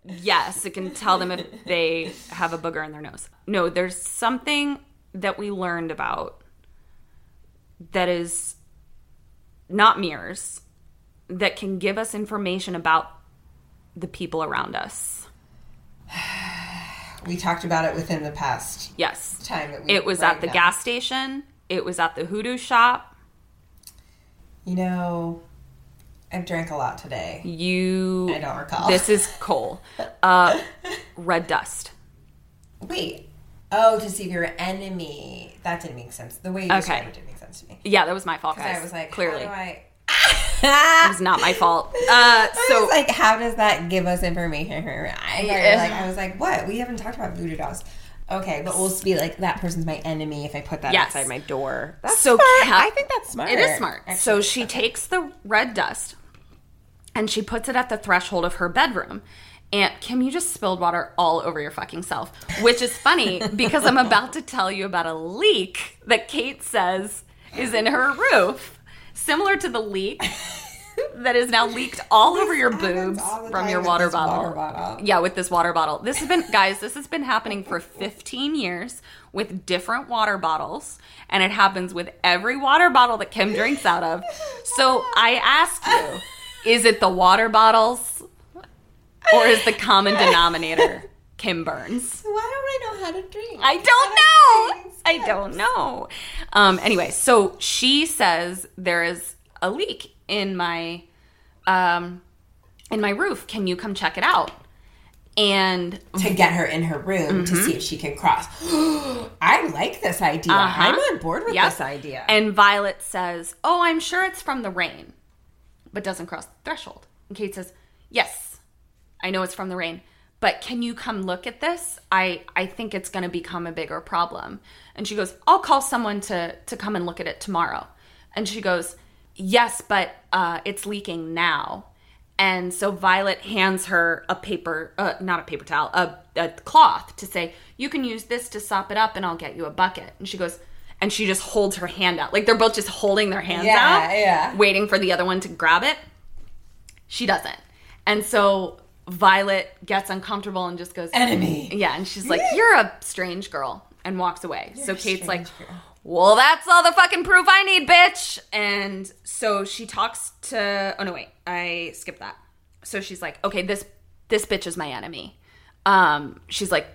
yes, it can tell them if they have a booger in their nose. No, there's something that we learned about that is not mirrors that can give us information about the people around us. We talked about it within the past Yes. time that we It was at the down. gas station. It was at the hoodoo shop. You know, I've drank a lot today. You. I don't recall. This is coal. Uh, red dust. Wait. Oh, to see if you're an enemy. That didn't make sense. The way you described it didn't make sense to me. Yeah, that was my fault, guys. I was like, clearly, I? it was not my fault. Uh, I so was like, how does that give us information? I, Yeah. like, I was like, what? We haven't talked about voodoo dolls. Okay, but we'll be like, that person's my enemy if I put that Yes. outside my door. That's so smart. Kat- I think that's smart. It is smart. Actually, so she takes the red dust and she puts it at the threshold of her bedroom. And Kim, you just spilled water all over your fucking self, which is funny because I'm about to tell you about a leak that Kate says is in her roof. similar to the leak that is now leaked all over your boobs from your water bottle. water bottle. Yeah, with this water bottle. This has been, guys, this has been happening for 15 years with different water bottles, and it happens with every water bottle that Kim drinks out of. So I ask you, is it the water bottles or is the common denominator Kim Burns? Why don't I know how to drink? I don't know. I don't know. Um, anyway, so she says there is a leak in my um, in my roof. Can you come check it out? And to get her in her room to see if she can cross. I like this idea. Uh-huh. I'm on board with Yep. this idea. And Violet says, "Oh, I'm sure it's from the rain," but doesn't cross the threshold. And Kate says, "Yes, I know it's from the rain, but can you come look at this? I I think it's going to become a bigger problem." And she goes, "I'll call someone to to come and look at it tomorrow." And she goes, "Yes, but uh, it's leaking now." And so Violet hands her a paper, uh, not a paper towel, a, a cloth to say, you can use this to sop it up and I'll get you a bucket. And she goes, and she just holds her hand out. Like they're both just holding their hands Yeah, out, yeah. waiting for the other one to grab it. She doesn't. And so Violet gets uncomfortable and just goes, Enemy. Yeah. And she's like, you're a strange girl and walks away. so Kate's like, girl. well, that's all the fucking proof I need, bitch. And so she talks to. Oh no, wait, I skipped that. So she's like, okay, this this bitch is my enemy. Um, she's like,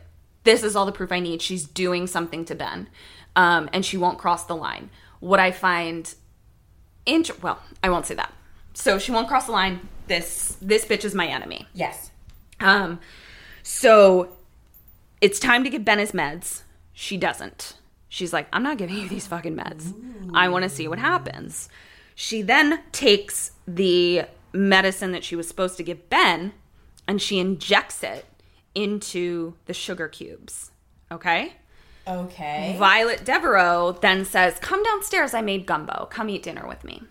this is all the proof I need. She's doing something to Ben, um, and she won't cross the line. What I find, int- well, I won't say that. So she won't cross the line. This this bitch is my enemy. yes. Um, so it's time to give Ben his meds. She doesn't. She's like, I'm not giving you these fucking meds. I want to see what happens. She then takes the medicine that she was supposed to give Ben and she injects it into the sugar cubes. Okay? Okay. Violet Devereaux then says, Come downstairs. I made gumbo. Come eat dinner with me.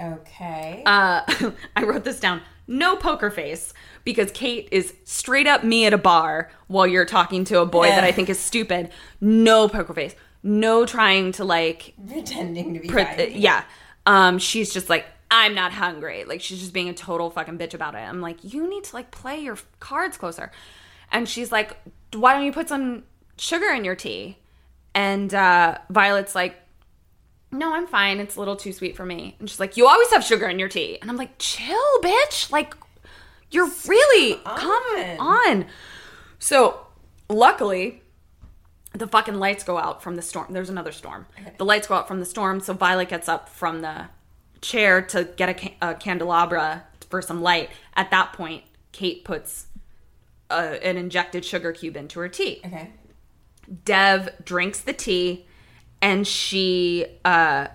Okay. Uh, I wrote this down. No poker face because Kate is straight up me at a bar while you're talking to a boy that I think is stupid. No poker face. No trying to like, Pretending to be pre- yeah. Um, she's just like, I'm not hungry. Like she's just being a total fucking bitch about it. I'm like, you need to like play your cards closer. And she's like, why don't you put some sugar in your tea? And uh, Violet's like, no, I'm fine. It's a little too sweet for me. And she's like, you always have sugar in your tea. And I'm like, chill, bitch. Like, you're really, come on. So, luckily, the fucking lights go out from the storm. There's another storm. The lights go out from the storm. So, Violet gets up from the chair to get a, ca- a candelabra for some light. At that point, Kate puts a, an injected sugar cube into her tea. Okay. Dev drinks the tea and she uh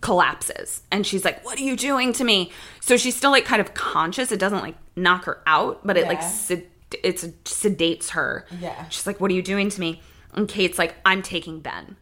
collapses. And she's like what are you doing to me? So she's still like kind of conscious. It doesn't like knock her out but it like Yeah. sed- it's sedates her. Yeah. she's like what are you doing to me? And kate's like i'm taking ben.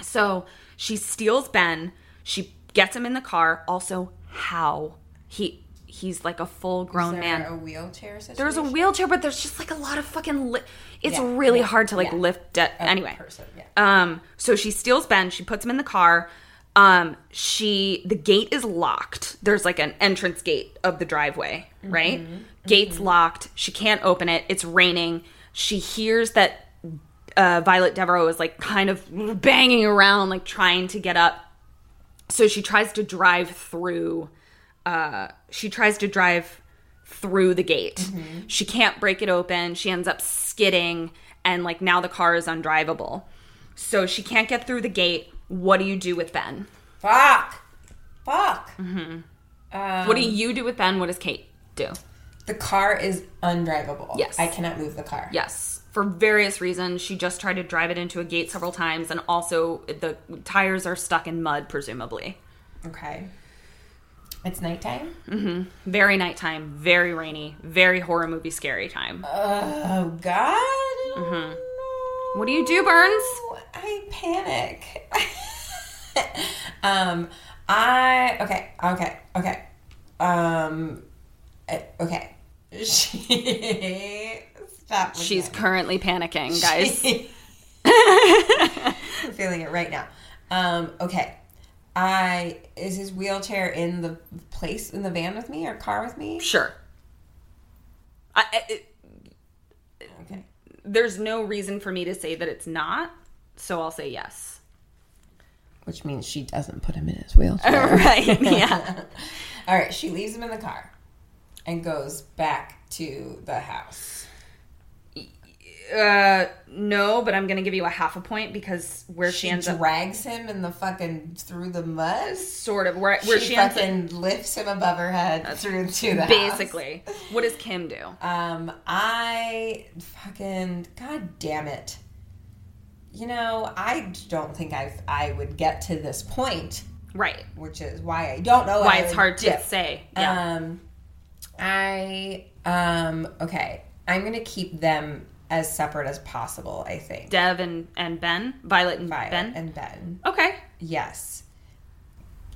So she steals ben. She gets him in the car. Also how he he's like a full grown man a wheelchair situation? there's a wheelchair, but there's just like a lot of fucking. Li- it's Yeah, really yeah, hard to like yeah. lift. De- anyway, person, um, so she steals Ben. She puts him in the car. Um, she the gate is locked. There's like an entrance gate of the driveway, right? Mm-hmm. Gate's locked. She can't open it. It's raining. She hears that uh, Violet Devereaux is like kind of banging around, like trying to get up. So she tries to drive through. Uh, she tries to drive through the gate. Mm-hmm. She can't break it open. She ends up skidding, and like now the car is undrivable. So she can't get through the gate. What do you do with Ben? Fuck. Fuck. what do you do with Ben? What does Kate do? The car is undrivable. Yes. I cannot move the car. Yes, for various reasons. She just tried to drive it into a gate several times, and also the tires are stuck in mud, presumably. Okay. It's nighttime. Very nighttime, very rainy, very horror movie scary time. Oh God. Mm-hmm. What do you do, Burns? I panic. um, I okay, okay, okay. Um, eh, okay. She stop. She's currently panicking, guys. I'm feeling it right now. Um, okay. I is his wheelchair in the place in the van with me or car with me? Sure. I, it, Okay. there's no reason for me to say that it's not, so I'll say yes. Which means she doesn't put him in his wheelchair. right. Yeah. All right, she leaves him in the car and goes back to the house. Uh, no, but I'm gonna give you a half a point because where she, She ends up, drags him in the fucking through the mud. sort of where where she, she, ends up, fucking lifts him above her head through to the house. basically. What does Kim do? Um, I fucking god damn it. You know, I don't think I I would get to this point, Right. which is why I don't know Why it's hard to say. Yeah. Um, I um okay. I'm gonna keep them as separate as possible. I think Dev and, and Ben, Violet and Violet Ben. and Ben. okay. Yes.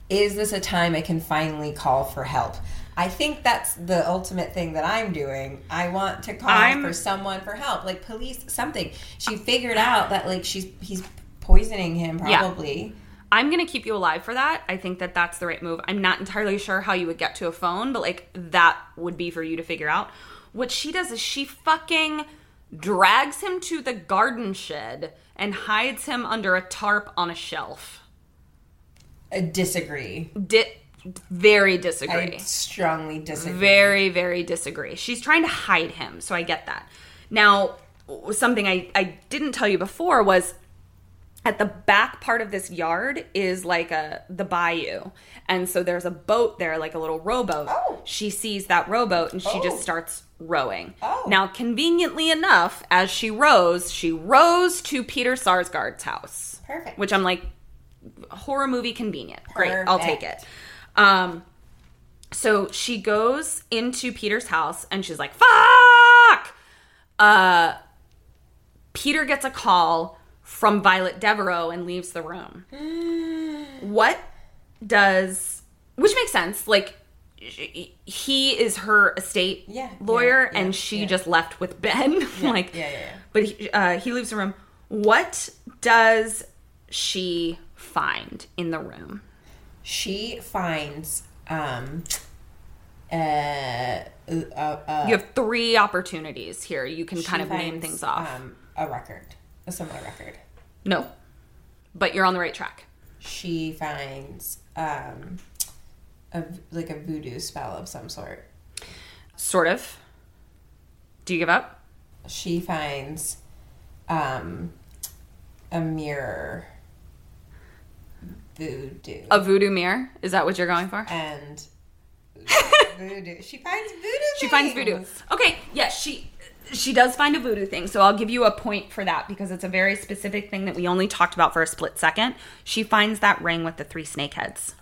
Is this a time I can finally call for help? I think that's the ultimate thing that I'm doing. I want to call I'm- for someone for help, like police, something. She figured out that like she's he's poisoning him Yeah. probably. I'm gonna keep you alive for that. I think that that's the right move. I'm not entirely sure how you would get to a phone, but like that would be for you to figure out. What she does is she fucking drags him to the garden shed and hides him under a tarp on a shelf. I disagree. Di- very disagree. I strongly disagree. Very, very disagree. She's trying to hide him, so I get that. Now, something I, I didn't tell you before was at the back part of this yard is like a the bayou. And so there's a boat there, like a little rowboat. Oh. She sees that rowboat and she Oh. just starts rowing. Oh. Now, conveniently enough, as she rows, she rows to Peter Sarsgaard's house. Perfect. Which I'm like, horror movie convenient. Great, I'll take it. Um, so she goes into Peter's house and she's like, "Fuck!" Uh, Peter gets a call from Violet Devereaux and leaves the room. what does which makes sense? Like he is her estate Yeah, lawyer, yeah, yeah, and she yeah. just left with Ben. like, yeah, yeah, yeah. But he, uh, he leaves the room. What does she find in the room? She finds um uh, uh, uh You have three opportunities here. You can kind she of name things off. Um, a record, a similar record. no, but you're on the right track. She finds um, a like a voodoo spell of some sort. Sort of. Do you give up? She finds um, a mirror voodoo A voodoo mirror? Is that what you're going for? and voodoo. She finds voodoo. She finds voodoo. Okay, yes, she she does find a voodoo thing. So I'll give you a point for that because it's a very specific thing that we only talked about for a split second. She finds that ring with the three snake heads.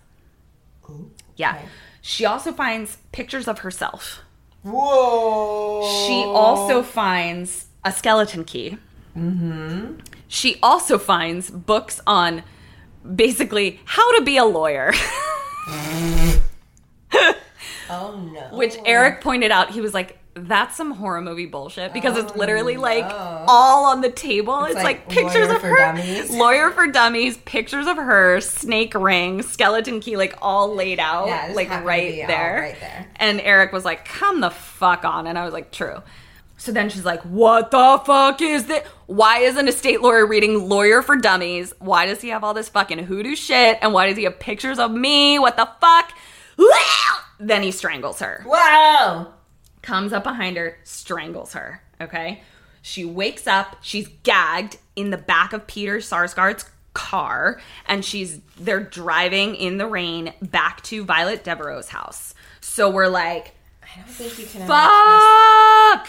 Yeah. okay. She also finds pictures of herself. Whoa. She also finds a skeleton key. Mm-hmm. She also finds books on basically how to be a lawyer. Oh no. Which Eric pointed out, he was like, that's some horror movie bullshit because it's Oh, literally like no. all on the table. It's, like, like pictures of her, Dummies. lawyer for dummies, pictures of her, snake ring, skeleton key, like all laid out, Yeah, like right there. right there. And Eric was like, come the fuck on. And I was like, true. So then she's like, what the fuck is that? Why isn't a state lawyer reading Lawyer for Dummies? Why does he have all this fucking hoodoo shit? And why does he have pictures of me? What the fuck? Then he strangles her Wow. Comes up behind her, strangles her. Okay. She wakes up, she's gagged in the back of Peter Sarsgaard's car, and she's they're driving in the rain back to Violet Devereaux's house. So we're like, I don't think you can ever trust, fuck!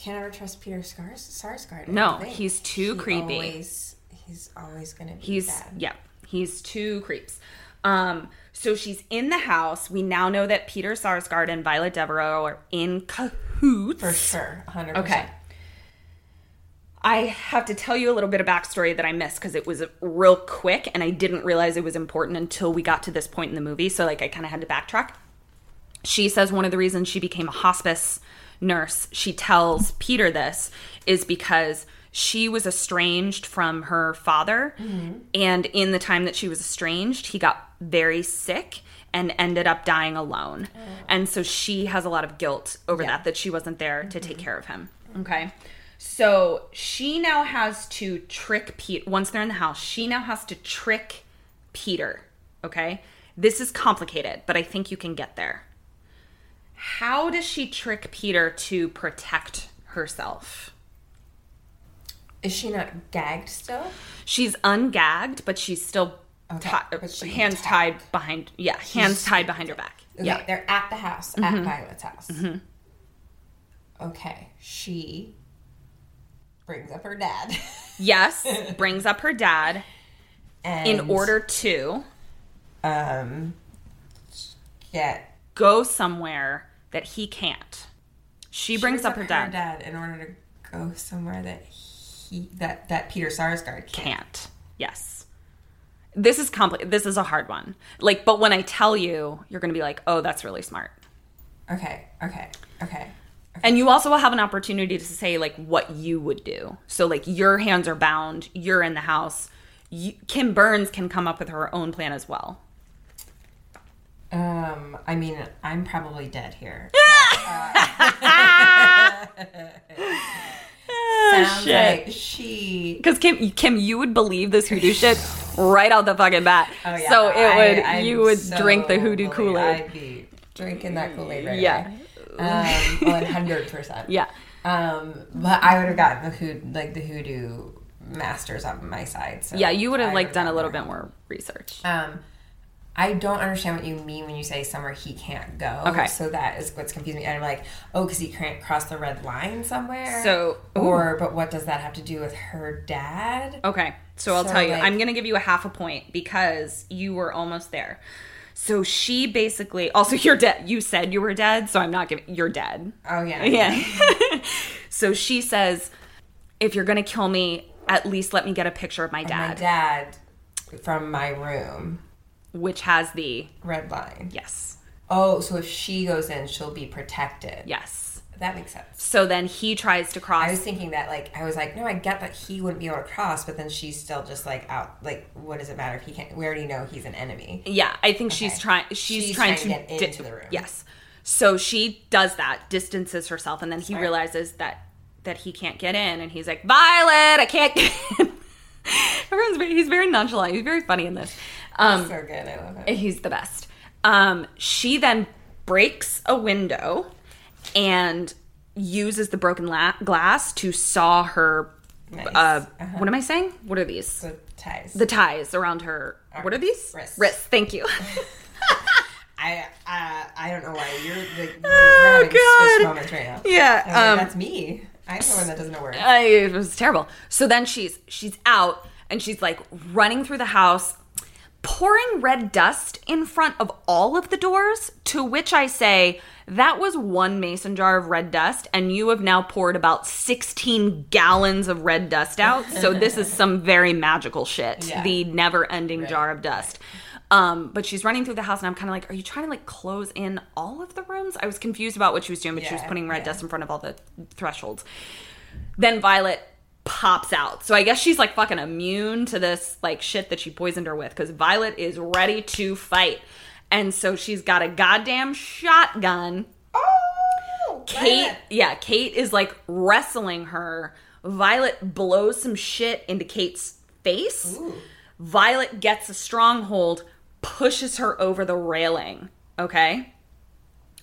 can't ever trust Peter Scars, Sarsgaard. No, he's too He creepy. Always, he's always gonna be He's bad. yeah, he's two creeps. Um, so she's in the house. We now know that Peter Sarsgaard and Violet Devereaux are in cahoots. for sure, 100%. Okay. I have to tell you a little bit of backstory that I missed because it was real quick and I didn't realize it was important until we got to this point in the movie. So, like, I kind of had to backtrack. She says one of the reasons she became a hospice nurse, she tells Peter this, is because she was estranged from her father. Mm-hmm. And in the time that she was estranged, he got very sick and ended up dying alone. Oh. And so she has a lot of guilt over Yeah. that, that she wasn't there to take mm-hmm. care of him. Okay. So she now has to trick Pete. Once they're in the house, she now has to trick Peter. Okay. This is complicated, but I think you can get there. How does she trick Peter to protect herself? Is she not gagged still? She's ungagged, but she's still Okay, ti- she- hands tied behind. Yeah, hands tied behind her back. Okay, Yeah, Mm-hmm. they're at the house, at Violet's house. Okay, she brings up her dad. yes, brings up her dad and, in order to um get go somewhere that he can't. She brings brings up her dad. dad in order to go somewhere that he that that Peter Sarsgaard can't. Can't. Yes. This is compli This is a hard one. Like, but when I tell you, you're going to be like, "Oh, that's really smart." Okay, okay, okay. And you also will have an opportunity to say like what you would do. So like your hands are bound, you're in the house. You, Kim Burns can come up with her own plan as well. Um, I mean, I'm probably dead here. Sounds like she. Because Kim, Kim, you would believe this hoodoo shit right out the fucking bat. Oh, yeah, so it would, I- you would so drink the hoodoo Kool Aid. I'd be drinking that Kool Aid right Yeah. Um, one hundred percent. Yeah. Um, but I would have gotten the hood like the hoodoo masters on my side. So Yeah, you would have I like done a little bit more research. Um, I don't understand what you mean when you say somewhere he can't go. Okay. So that is what's confusing me. And I'm like, oh, because he can't cross the red line somewhere. So- or, but what does that have to do with her dad? Okay, so I'll So, tell you. like- I'm going to give you a half a point because you were almost there. So she basically also you're dead. You said you were dead, so I'm not giving. You're dead. Oh yeah. Yeah. so she says, if you're going to kill me, at least let me get a picture of my My dad, dad from my room, which has the red line. yes, Oh, so if she goes in, she'll be protected. yes. That makes sense. So then he tries to cross. I was thinking that, like, I was like, no, I get that he wouldn't be able to cross, but then she's still just like out. Like, what does it matter if he can't? We already know he's an enemy. Yeah, I think she's Okay. trying. She's, She's trying, trying to get di- into the room. Yes. So she does that, distances herself, and then he realizes that that he can't get in, and he's like, "Violet, I can't get in." Everyone's very, he's very nonchalant. He's very funny in this. Um, So good. I love he's the best. Um, she then breaks a window and uses the broken la- glass to saw her. Nice. Uh, Uh-huh. What am I saying? What are these? The ties. the ties around her. What are these? Wrists. Wrists. Thank you. I uh, I don't know why you're like Oh, having God. moments right now. Yeah, I like, um, that's me. I'm the one that doesn't know where. I, it was terrible. So then she's she's out and she's like running through the house, pouring red dust in front of all of the doors. To which I say, that was one mason jar of red dust, and you have now poured about 16 gallons of red dust out. So this is some very magical shit. Yeah. The never-ending jar of dust. Um, but she's running through the house, and I'm kind of like, "Are you trying to like close in all of the rooms?" I was confused about what she was doing, but she was putting red yeah. dust in front of all the thresholds. Then Violet pops out. So I guess she's like fucking immune to this like shit that she poisoned her with because Violet is ready to fight. And so she's got a goddamn shotgun. Oh, Kate, Violet. yeah, Kate is like wrestling her. Violet blows some shit into Kate's face. Violet gets a stronghold, pushes her over the railing, okay,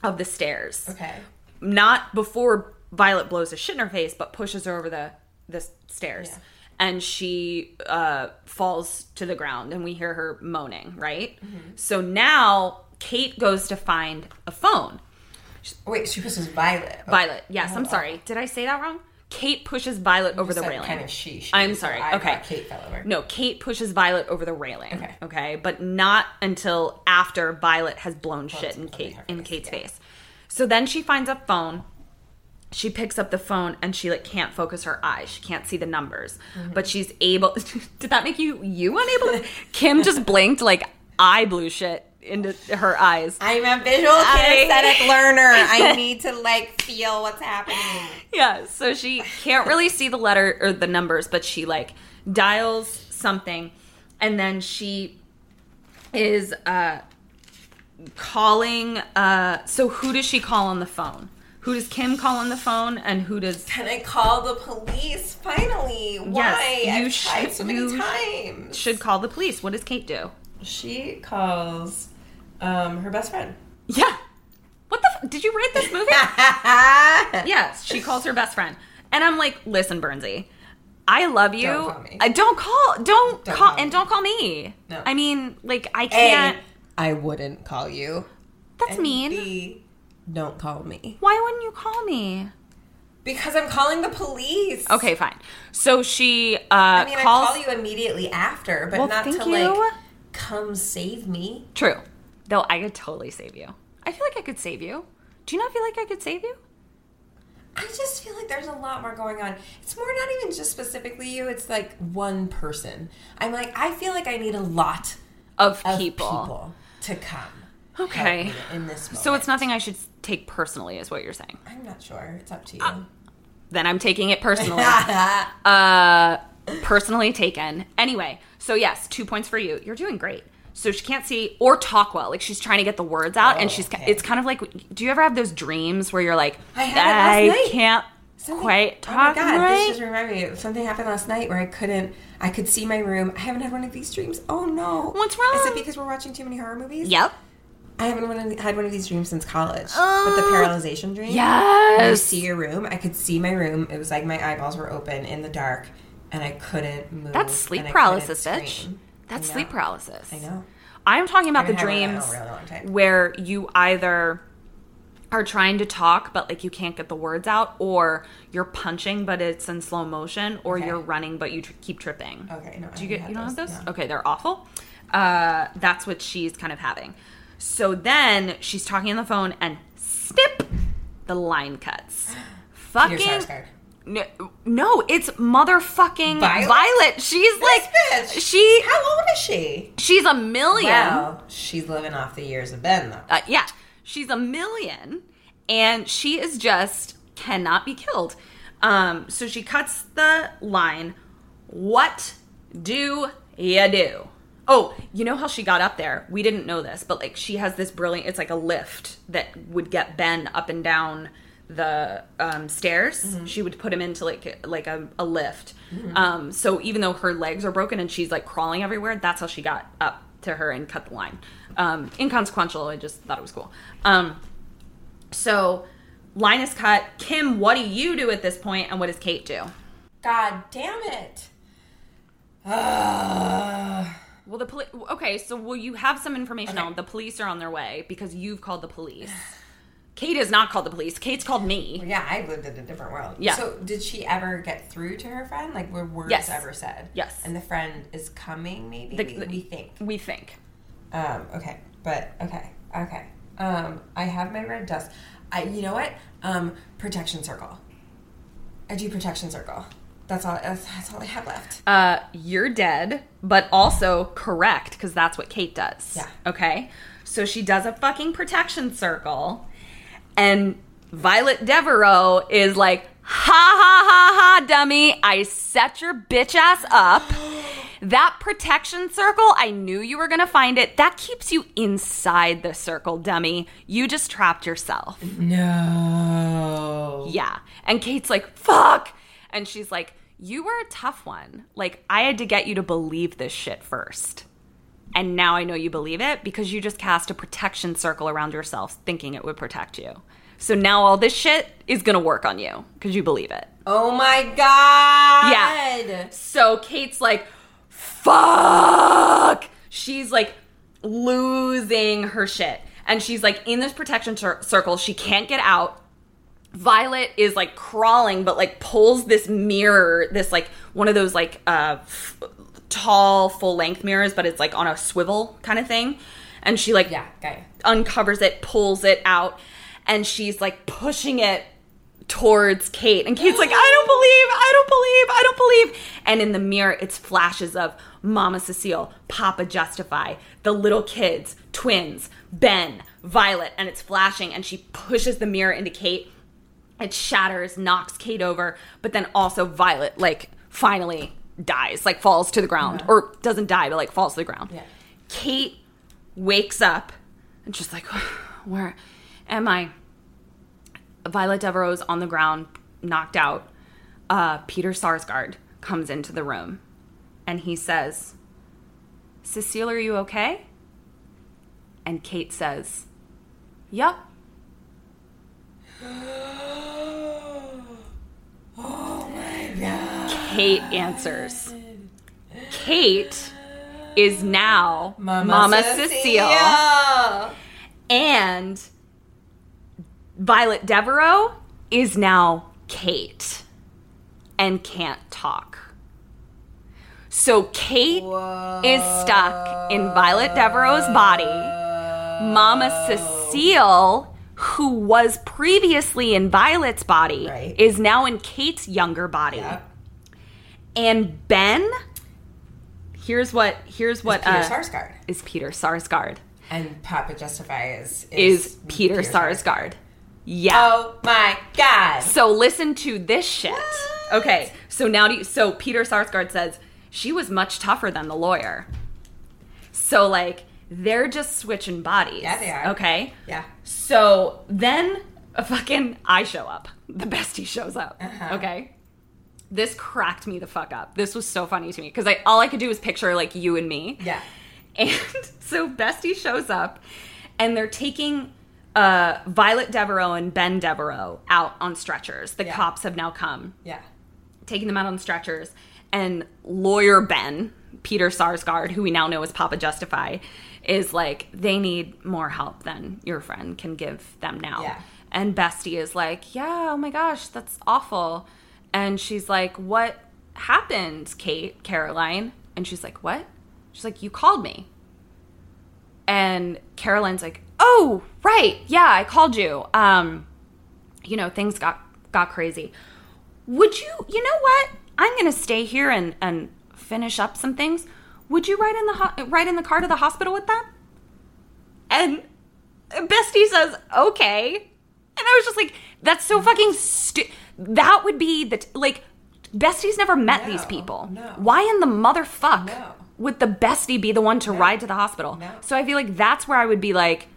of the stairs Okay. not before Violet blows a shit in her face, but pushes her over the the stairs, Yeah. and she uh, falls to the ground, and we hear her moaning. Right. Mm-hmm. So now Kate goes to find a phone. Wait, she pushes Violet. Oh, Violet. Yes, I'm oh, sorry. Did I say that wrong? Kate pushes Violet over the railing. Kind of she. she I'm so sorry. I okay. Kate fell over. No, Kate pushes Violet over the railing. Okay. Okay. But not until after Violet has blown shit in Kate in Kate's yeah. face. So then she finds a phone. She picks up the phone and she like can't focus her eyes. She can't see the numbers. Mm-hmm. But she's able Did that make you you unable? Kim just blinked like I blew shit into her eyes. I'm a visual kinesthetic learner. I need to like feel what's happening. Yeah, so she can't really see the letter or the numbers, but she like dials something and then she is uh calling uh so who does she call on the phone? Who does Kim call on the phone and who does Can I call the police finally? Why? you I've tried should- so many times. should call the police? What does Kate do? She calls um, her best friend. Yeah. What the f- did you read this movie? yes, she calls her best friend. And I'm like, "Listen, Bernsey, I love you. Don't call me. I don't call don't, Don't call, call and don't call me. No. I mean, like I can't I wouldn't call you. That's And mean. B, don't call me. Why wouldn't you call me? Because I'm calling the police. Okay, fine. So she uh I mean, calls I call you immediately after, but Well, not to you. like come save me. True. Though I could totally save you. I feel like I could save you. Do you not feel like I could save you? I just feel like there's a lot more going on. It's more not even just specifically you, it's like one person. I'm like, I feel like I need a lot Of, of people. people, to come. Okay. in this moment. So it's nothing I should take personally, is what you're saying. I'm not sure. It's up to you. Then I'm taking it personally. uh, personally taken. Anyway, so yes, two points for you. You're doing great. So she can't see or talk well. Like she's trying to get the words out, and Oh, she's. okay. It's kind of like. Do you ever have those dreams where you're like, I had it can't Something- quite talk Oh my god, right? this just reminded me. Something happened last night where I couldn't. I could see my room. I haven't had one of these dreams. Oh no! What's wrong? Is it because we're watching too many horror movies? Yep. I haven't one of- had one of these dreams since college. but the paralyzation dream. You Yes. see your room. I could see my room. It was like my eyeballs were open in the dark, and I couldn't move. That's sleep paralysis, bitch. That's sleep paralysis. I know. I'm talking about the haven't had one in a dreams really where you either are trying to talk but like you can't get the words out, or you're punching but it's in slow motion, or Okay. you're running but you tr- keep tripping. Okay, no, I Do you get haven't you don't had have those? those, no. Okay, they're awful. Uh, that's what she's kind of having. So then she's talking on the phone and snip, the line cuts. Fucking no, no, it's motherfucking Violet? Violet. She's This like bitch. she How old is she? she's a million. Well, she's living off the years of Ben, though. Uh, yeah, she's a million, and she is just cannot be killed. Um, so she cuts the line. What do you do? Oh, you know how she got up there? We didn't know this, but like she has this brilliant. It's like a lift that would get Ben up and down the um, stairs. She would put him into like like a, a lift. Um, so even though her legs are broken and she's like crawling everywhere, that's how she got up to her and cut the line. Um, inconsequential. I just thought it was cool. Um, so line is cut. Kim, what do you do at this point, and what does Kate do? God damn it. Ugh. Well, the police. Okay, so will you have some information on the police are on their way because you've called the police. Kate has not called the police. Kate's called me. yeah, I lived in a different world. Yeah. So, did she ever get through to her friend? Like, were words Yes. ever said? Yes. And the friend is coming, maybe? The- we, we think. We think. Um, okay. But, okay. Okay. Um, I have my red dust. I, you know what? Um, protection circle. I do protection circle. That's all. That's, that's all I have left. Uh, you're dead, but also correct because that's what Kate does. Yeah. Okay. So she does a fucking protection circle, and Violet Devereaux is like, ha ha ha ha, dummy! I set your bitch ass up. That protection circle, I knew you were gonna find it. That keeps you inside the circle, dummy. You just trapped yourself. No. Yeah. And Kate's like, fuck. And she's like, you were a tough one. Like, I had to get you to believe this shit first. And now I know you believe it because you just cast a protection circle around yourself thinking it would protect you. So now all this shit is gonna work on you because you believe it. Oh my god. Yeah. So Kate's like, fuck. She's like losing her shit. And she's like in this protection cir- circle. She can't get out. Violet is like crawling, but like pulls this mirror, this like one of those like uh f- tall full length mirrors, but it's like on a swivel kind of thing. And she like Yeah, okay. uncovers it, pulls it out, and she's like pushing it towards Kate. And Kate's like, I don't believe, I don't believe, I don't believe. And in the mirror, it's flashes of Mama Cecile, Papa Justify, the little kids, twins, Ben, Violet, and it's flashing. And she pushes the mirror into Kate. It shatters, knocks Kate over, but then also Violet, like, finally dies, like, falls to the ground, or doesn't die, but like falls to the ground. Yeah. Kate wakes up and she's like, Where am I? Violet Devereaux's on the ground, knocked out. Uh, Peter Sarsgaard comes into the room and he says, Cecile, are you okay? And Kate says, Kate answers. Kate is now Mama, Cecile. And Violet Devereaux is now Kate and can't talk. So Kate is stuck in Violet Devereaux's body. Mama Cecile, who was previously in Violet's body, Right. is now in Kate's younger body. Yep. And Ben, here's what here's what Peter uh, Sarsgaard. is Peter Sarsgaard. And Papa Justify is Is Peter, Sarsgaard. Yeah. Oh my god. So listen to this shit. Okay. So now do you, so Peter Sarsgaard says she was much tougher than the lawyer. So like they're just switching bodies. Yeah, they are. Okay. Yeah. So then a fucking I show up. The bestie shows up. Uh-huh. Okay. This cracked me the fuck up. This was so funny to me because I all I could do was picture like you and me. Yeah. And so Bestie shows up and they're taking uh, Violet Devereaux and Ben Devereaux out on stretchers. The Yeah. cops have now come, Yeah. taking them out on stretchers. And lawyer Ben, Peter Sarsgaard, who we now know as Papa Justify, is like, they need more help than your friend can give them now. Yeah. And Bestie is like, yeah, oh my gosh, that's awful. And she's like, what happened, Kate, Caroline? And she's like, what? She's like, you called me. And Caroline's like, "Oh, right. Yeah, I called you. Um, you know, things got got crazy. Would you, you know what? I'm going to stay here and and finish up some things. Would you ride in the ho- ride in the car to the hospital with them?" And Bestie says, "Okay." And I was just like, "That's so fucking stu- That would be the t- like Bestie's never met these people. no. Why in the motherfuck No. would the bestie be the one to ride to the hospital? No. So I feel like that's where I would be like,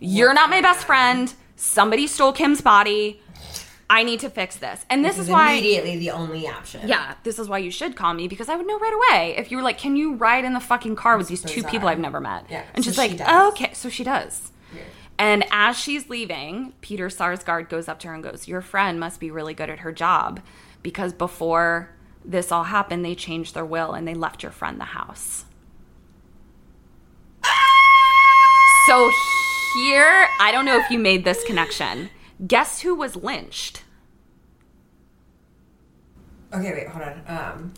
"You're not my best friend. Somebody stole Kim's body. I need to fix this." And this, This is is why immediately the only option. yeah, this is why you should call me because I would know right away if you were like, "Can you ride in the fucking car with these two people I've never met?" Yeah, and so she's she like, does. "Okay," so she does. And as she's leaving, Peter Sarsgaard goes up to her and goes, "Your friend must be really good at her job because before this all happened, they changed their will and they left your friend the house." Ah! So here, I don't know if you made this connection. Guess who was lynched? Okay, wait, hold on. Um,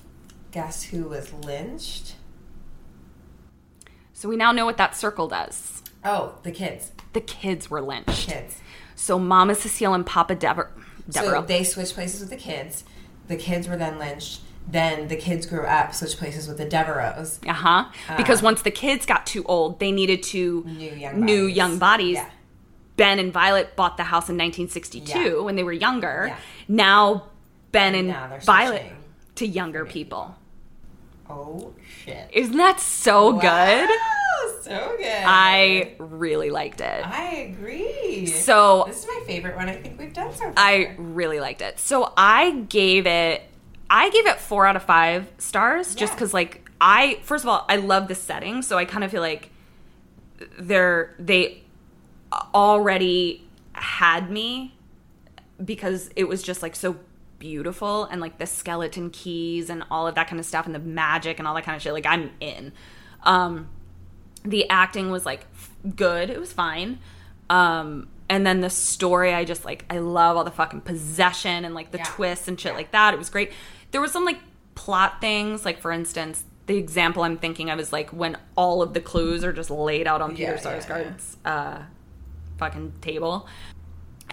guess who was lynched? So we now know what that circle does. Oh, the kids. The kids were lynched. Kids. So Mama Cecile and Papa Dever- Devereaux. So they switched places with the kids. The kids were then lynched. Then the kids grew up, switched places with the Devereaux. uh huh. Because once the kids got too old, they needed to New young new bodies. young bodies. Yeah. Ben and Violet bought the house in 1962 Yeah. when they were younger. Yeah. Now Ben and Now Violet switching. to younger people. Oh shit! Isn't that so good? So good. I really liked it. I agree. So this is my favorite one I think we've done so far. I really liked it. So I gave it I gave it 4 out of 5 stars just cuz like I first of all I love the setting, so I kind of feel like they're they already had me because it was just like so beautiful and like the skeleton keys and all of that kind of stuff and the magic and all that kind of shit like I'm in. Um the acting was like good. It was fine. Um, and then the story, I just like I love all the fucking possession and like the Yeah. twists and shit Yeah. like that. It was great. There was some like plot things, like for instance, the example I'm thinking of is like when all of the clues are just laid out on Peter Yeah, yeah, Sarsgaard's uh, fucking table,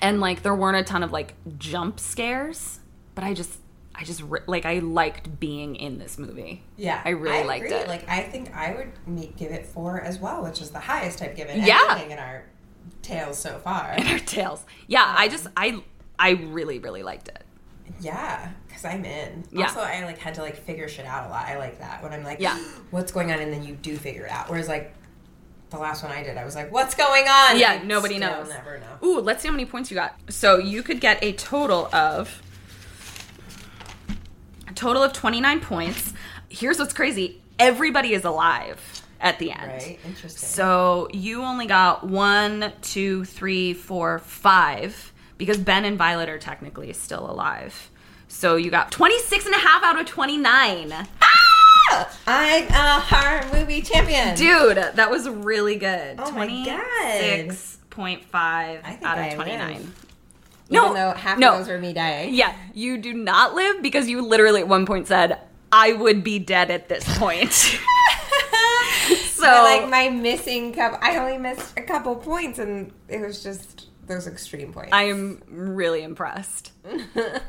and like there weren't a ton of like jump scares, but I just. I just like I liked being in this movie. yeah, I really liked agree. it. Like I think I would give it four as well, which is the highest I've given Yeah. anything in our tales so far. in our tales, Yeah, I just I I really really liked it. Yeah, because I'm in. Yeah. Also, I like had to like figure shit out a lot. I like that when I'm like, Yeah. what's going on, and then you do figure it out. Whereas like the last one I did, I was like, "What's going on?" Yeah, nobody knows. Never know. Ooh, let's see how many points you got. So you could get a total of a total of 29 points. Here's what's crazy. Everybody is alive at the end. Right. Interesting. So you only got one, two, three, four, five, because Ben and Violet are technically still alive. So you got 26 and a half out of 29. Ah! I'm a horror movie champion. Dude, that was really good. Oh my God. 26.5 I think out I of 29. live. No, Even though half no. of those were me dying. Yeah, you do not live because you literally at one point said, I would be dead at this point. so, But, like my missing cup, I only missed a couple points, and it was just those extreme points. I am really impressed.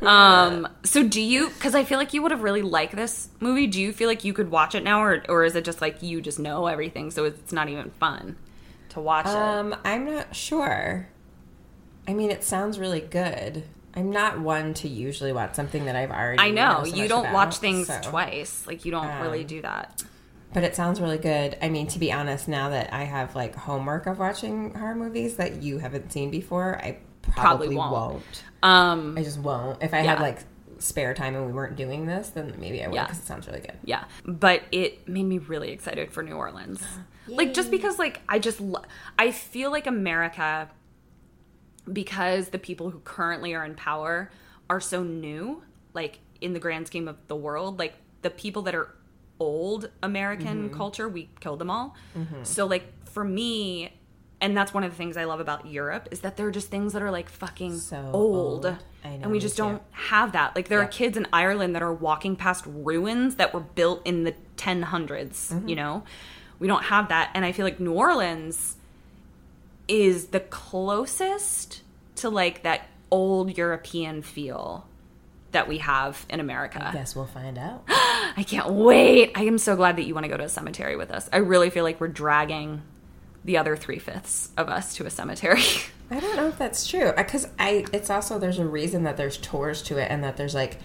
um, so do you, because I feel like you would have really liked this movie, do you feel like you could watch it now, or, or is it just like you just know everything, so it's not even fun to watch it? Um, I'm not sure. I mean, it sounds really good. I'm not one to usually watch something that I've already. I know, so you don't about, watch things so- twice. Like, you don't really Um, do that. But it sounds really good. I mean, to be honest, now that I have like homework of watching horror movies that you haven't seen before, I probably, Probably won't. won't. Um, I just won't. If I had like spare time and we weren't doing this, then maybe I would Yeah. because it sounds really good. Yeah, but it made me really excited for New Orleans. Like just because like I just lo- I feel like America because the people who currently are in power are so new, like in the grand scheme of the world, like the people that are old American Mm-hmm. culture, we killed them all. So like for me and that's one of the things I love about Europe is that there are just things that are like fucking So old. old. Know, and we just too. don't have that. Like there are kids in Ireland that are walking past ruins that were built in the 1000s, Mm-hmm. you know? We don't have that. And I feel like New Orleans is the closest to like that old European feel that we have in America. I Guess we'll find out. I can't wait. I am so glad that you want to go to a cemetery with us. I really feel like we're dragging the other three fifths of us to a cemetery. I don't know if that's true because I. It's also there's a reason that there's tours to it and that there's like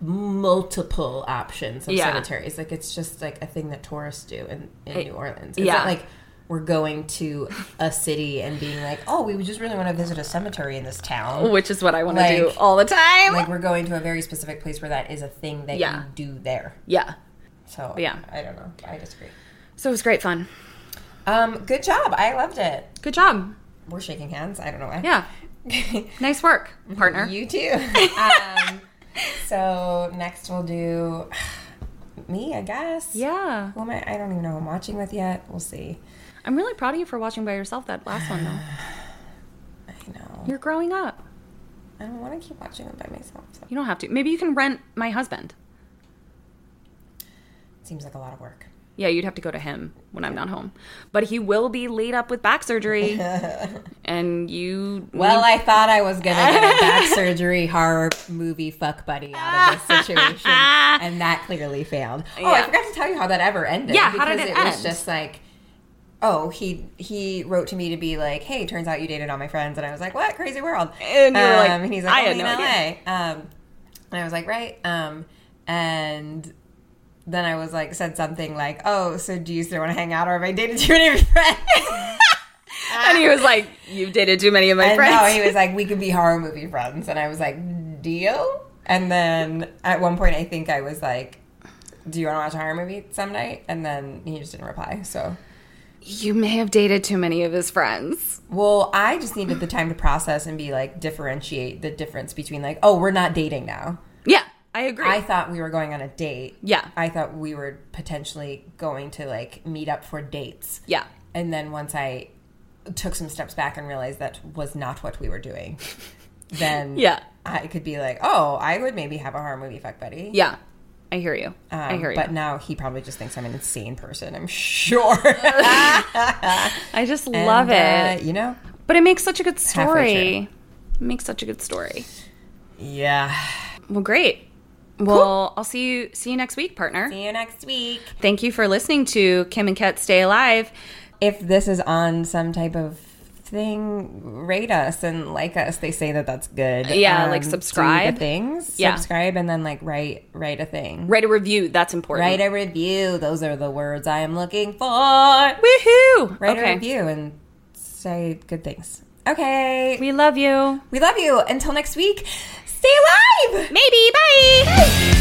multiple options of Yeah. cemeteries. Like it's just like a thing that tourists do in, in It- New Orleans. It's yeah. not like we're going to a city and being like, oh, we just really want to visit a cemetery in this town. Which is what I want to Like- do all the time. Like we're going to a very specific place where that is a thing that Yeah. you do there. yeah. So Yeah. I don't know. I disagree. So it was great fun. Um, good job. I loved it. Good job. We're shaking hands. I don't know why. Yeah. Nice work, partner. You too. um, so next we'll do me, I guess. yeah. Who am I? I don't even know who I'm watching with yet. We'll see. I'm really proud of you for watching by yourself that last one, though. I know. You're growing up. I don't want to keep watching them by myself. So You don't have to. Maybe you can rent my husband. it seems like a lot of work. Yeah, you'd have to go to him when I'm not home. But he will be laid up with back surgery. and you. Well, I thought I was gonna get a back surgery horror movie fuck buddy out of this situation, and that clearly failed. Oh, I forgot to tell you how that ever ended. Yeah, how did because it was just like, oh, he he wrote to me to be like, hey, turns out you dated all my friends, and I was like, what crazy world? And were like, and he's like, I "Oh, had in no LA. idea. Um, and I was like, right. Um, and then I was like, said something like, oh, so do you still want to hang out, or have I dated too many friends? and he was like, You've dated too many of my And friends. no, he was like, we could be horror movie friends. And I was like, deal? And then at one point, I think I was like, do you want to watch a horror movie some night? And then he just didn't reply. So, you may have dated too many of his friends. well, I just needed the time to process and be like, differentiate the difference between like, oh, we're not dating now. Yeah, I agree. I thought we were going on a date. Yeah. I thought we were potentially going to like meet up for dates. yeah. And then once I took some steps back and realized that was not what we were doing, then Yeah. I could be like, oh, I would maybe have a horror movie fuck buddy. Yeah. I hear you. I Um, hear you. But now he probably just thinks I'm an insane person. I'm sure. I just And, love uh, it. you know. But it makes such a good story. It makes such a good story. Yeah. Well, great. Well, I'll see you see you next week, partner. See you next week. Thank you for listening to Kim and Ket Stay Alive. If this is on some type of thing, rate us and like us. They say that that's good. Yeah, like um, do subscribe. the things. Yeah. subscribe and then like write write a thing. Write a review. That's important. Write a review. Those are the words I am looking for. Woohoo! Write okay. a review and say good things. Okay, We love you. we love you. Until next week, stay alive. Maybe. Bye.